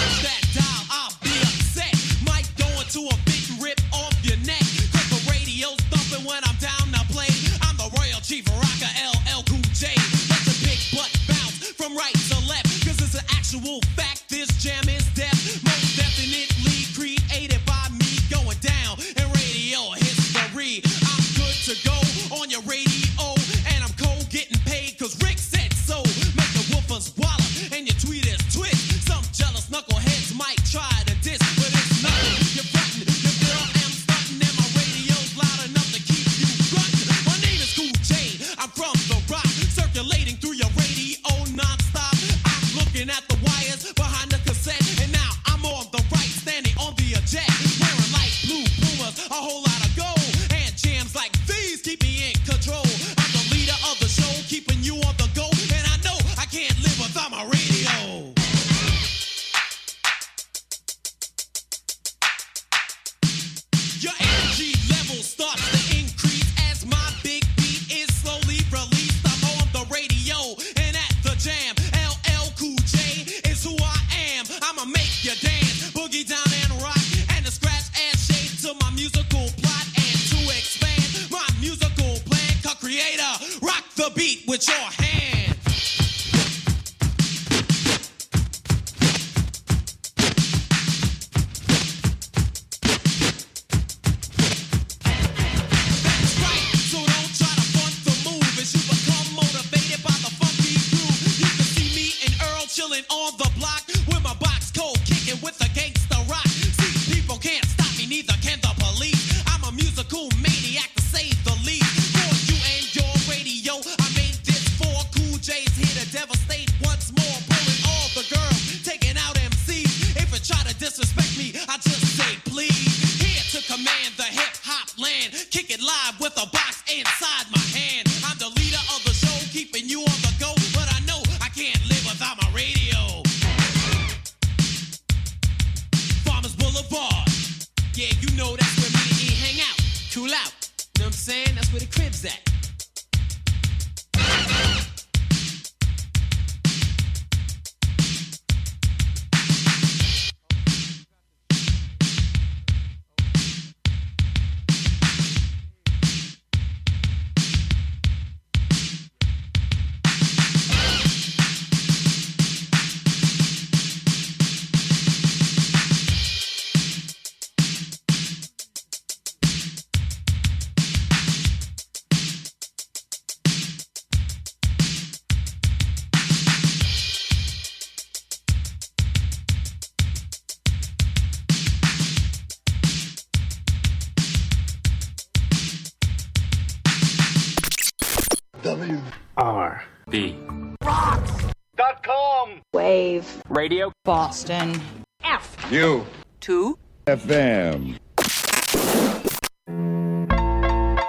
Boston. F. U Two. FM.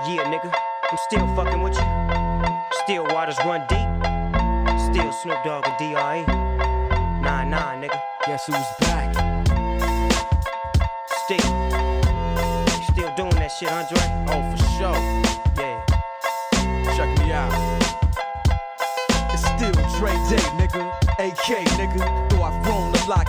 Yeah, nigga, I'm still fucking with you. Still waters run deep. Still Snoop Dogg and D.R.E. Nah, nah, nigga. Guess who's back? Still. Still doing that shit, Andre? Oh, for sure. Yeah. Check me out. It's still Dre Day, nigga. AK, nigga.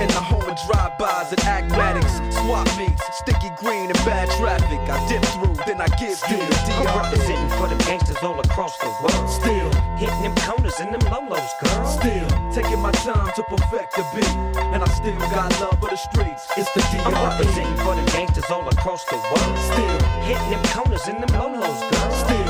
In the home of drive-bys and acmatics, swap meets, sticky green and bad traffic. I dip through, then I give you the I'm representing for the gangsters all across the world. Still hitting them corners and them lolos, girl. Still taking my time to perfect the beat, and I still got love for the streets. It's the I'm DRE. representing for the gangsters all across the world. Still hitting them corners and them lolos, girl. Still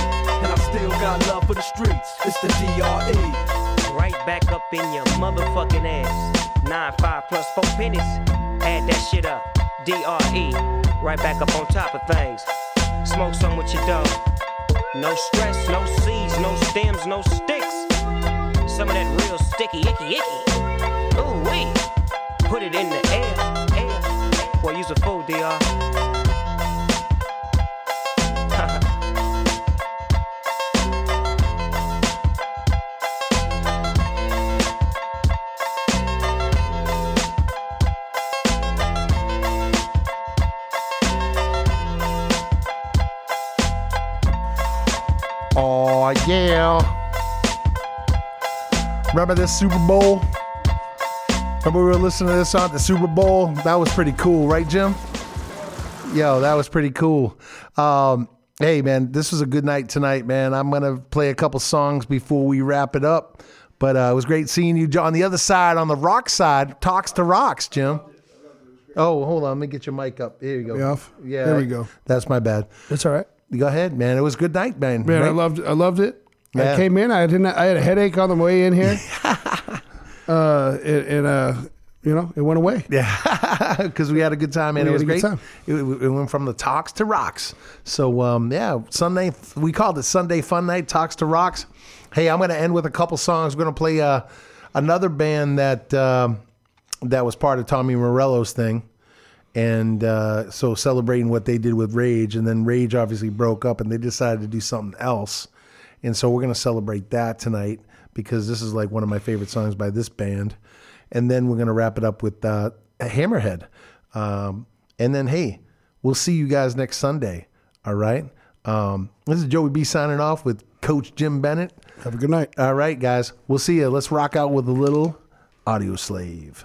and I still got love for the streets. It's the DRE. Right back up in your motherfucking ass. Nine five plus four pennies. Add that shit up. DRE. Right back up on top of things. Smoke some with your dog. No stress, no seeds, no stems, no sticks. Some of that real sticky, icky, icky. Ooh wee. Put it in the air, air. Boy, use a fool, DR. yeah. Remember this Super Bowl? Remember we were listening to this on the Super Bowl? That was pretty cool, right, Jim? Yo, that was pretty cool. Um, hey man, this was a good night tonight, man. I'm gonna play a couple songs before we wrap it up. But uh, it was great seeing you on the other side, on the rock side. Talks to rocks, Jim. Oh, hold on. Let me get your mic up. Here you go. Off? Yeah. There we go. That's my bad. That's all right. Go ahead, man. It was a good night, man. Man, I loved I loved it. Yeah. I came in. I didn't. I had a headache on the way in here. uh, and, and uh, you know, it went away. Yeah, because we had a good time and We it was great. It, it went from the talks to rocks. So um, yeah, Sunday we called it Sunday Fun Night Talks to Rocks. Hey, I'm going to end with a couple songs. We're going to play uh, another band that um, that was part of Tommy Morello's thing, and uh, so celebrating what they did with Rage, and then Rage obviously broke up, and they decided to do something else, and so we're going to celebrate that tonight because this is like one of my favorite songs by this band and then we're gonna wrap it up with uh, Hammerhead, um, and then hey, we'll see you guys next Sunday. All right. Um, this is Joey B signing off with Coach Jim Bennett. Have a good night. All right, guys. We'll see you. Let's rock out with a little Audioslave.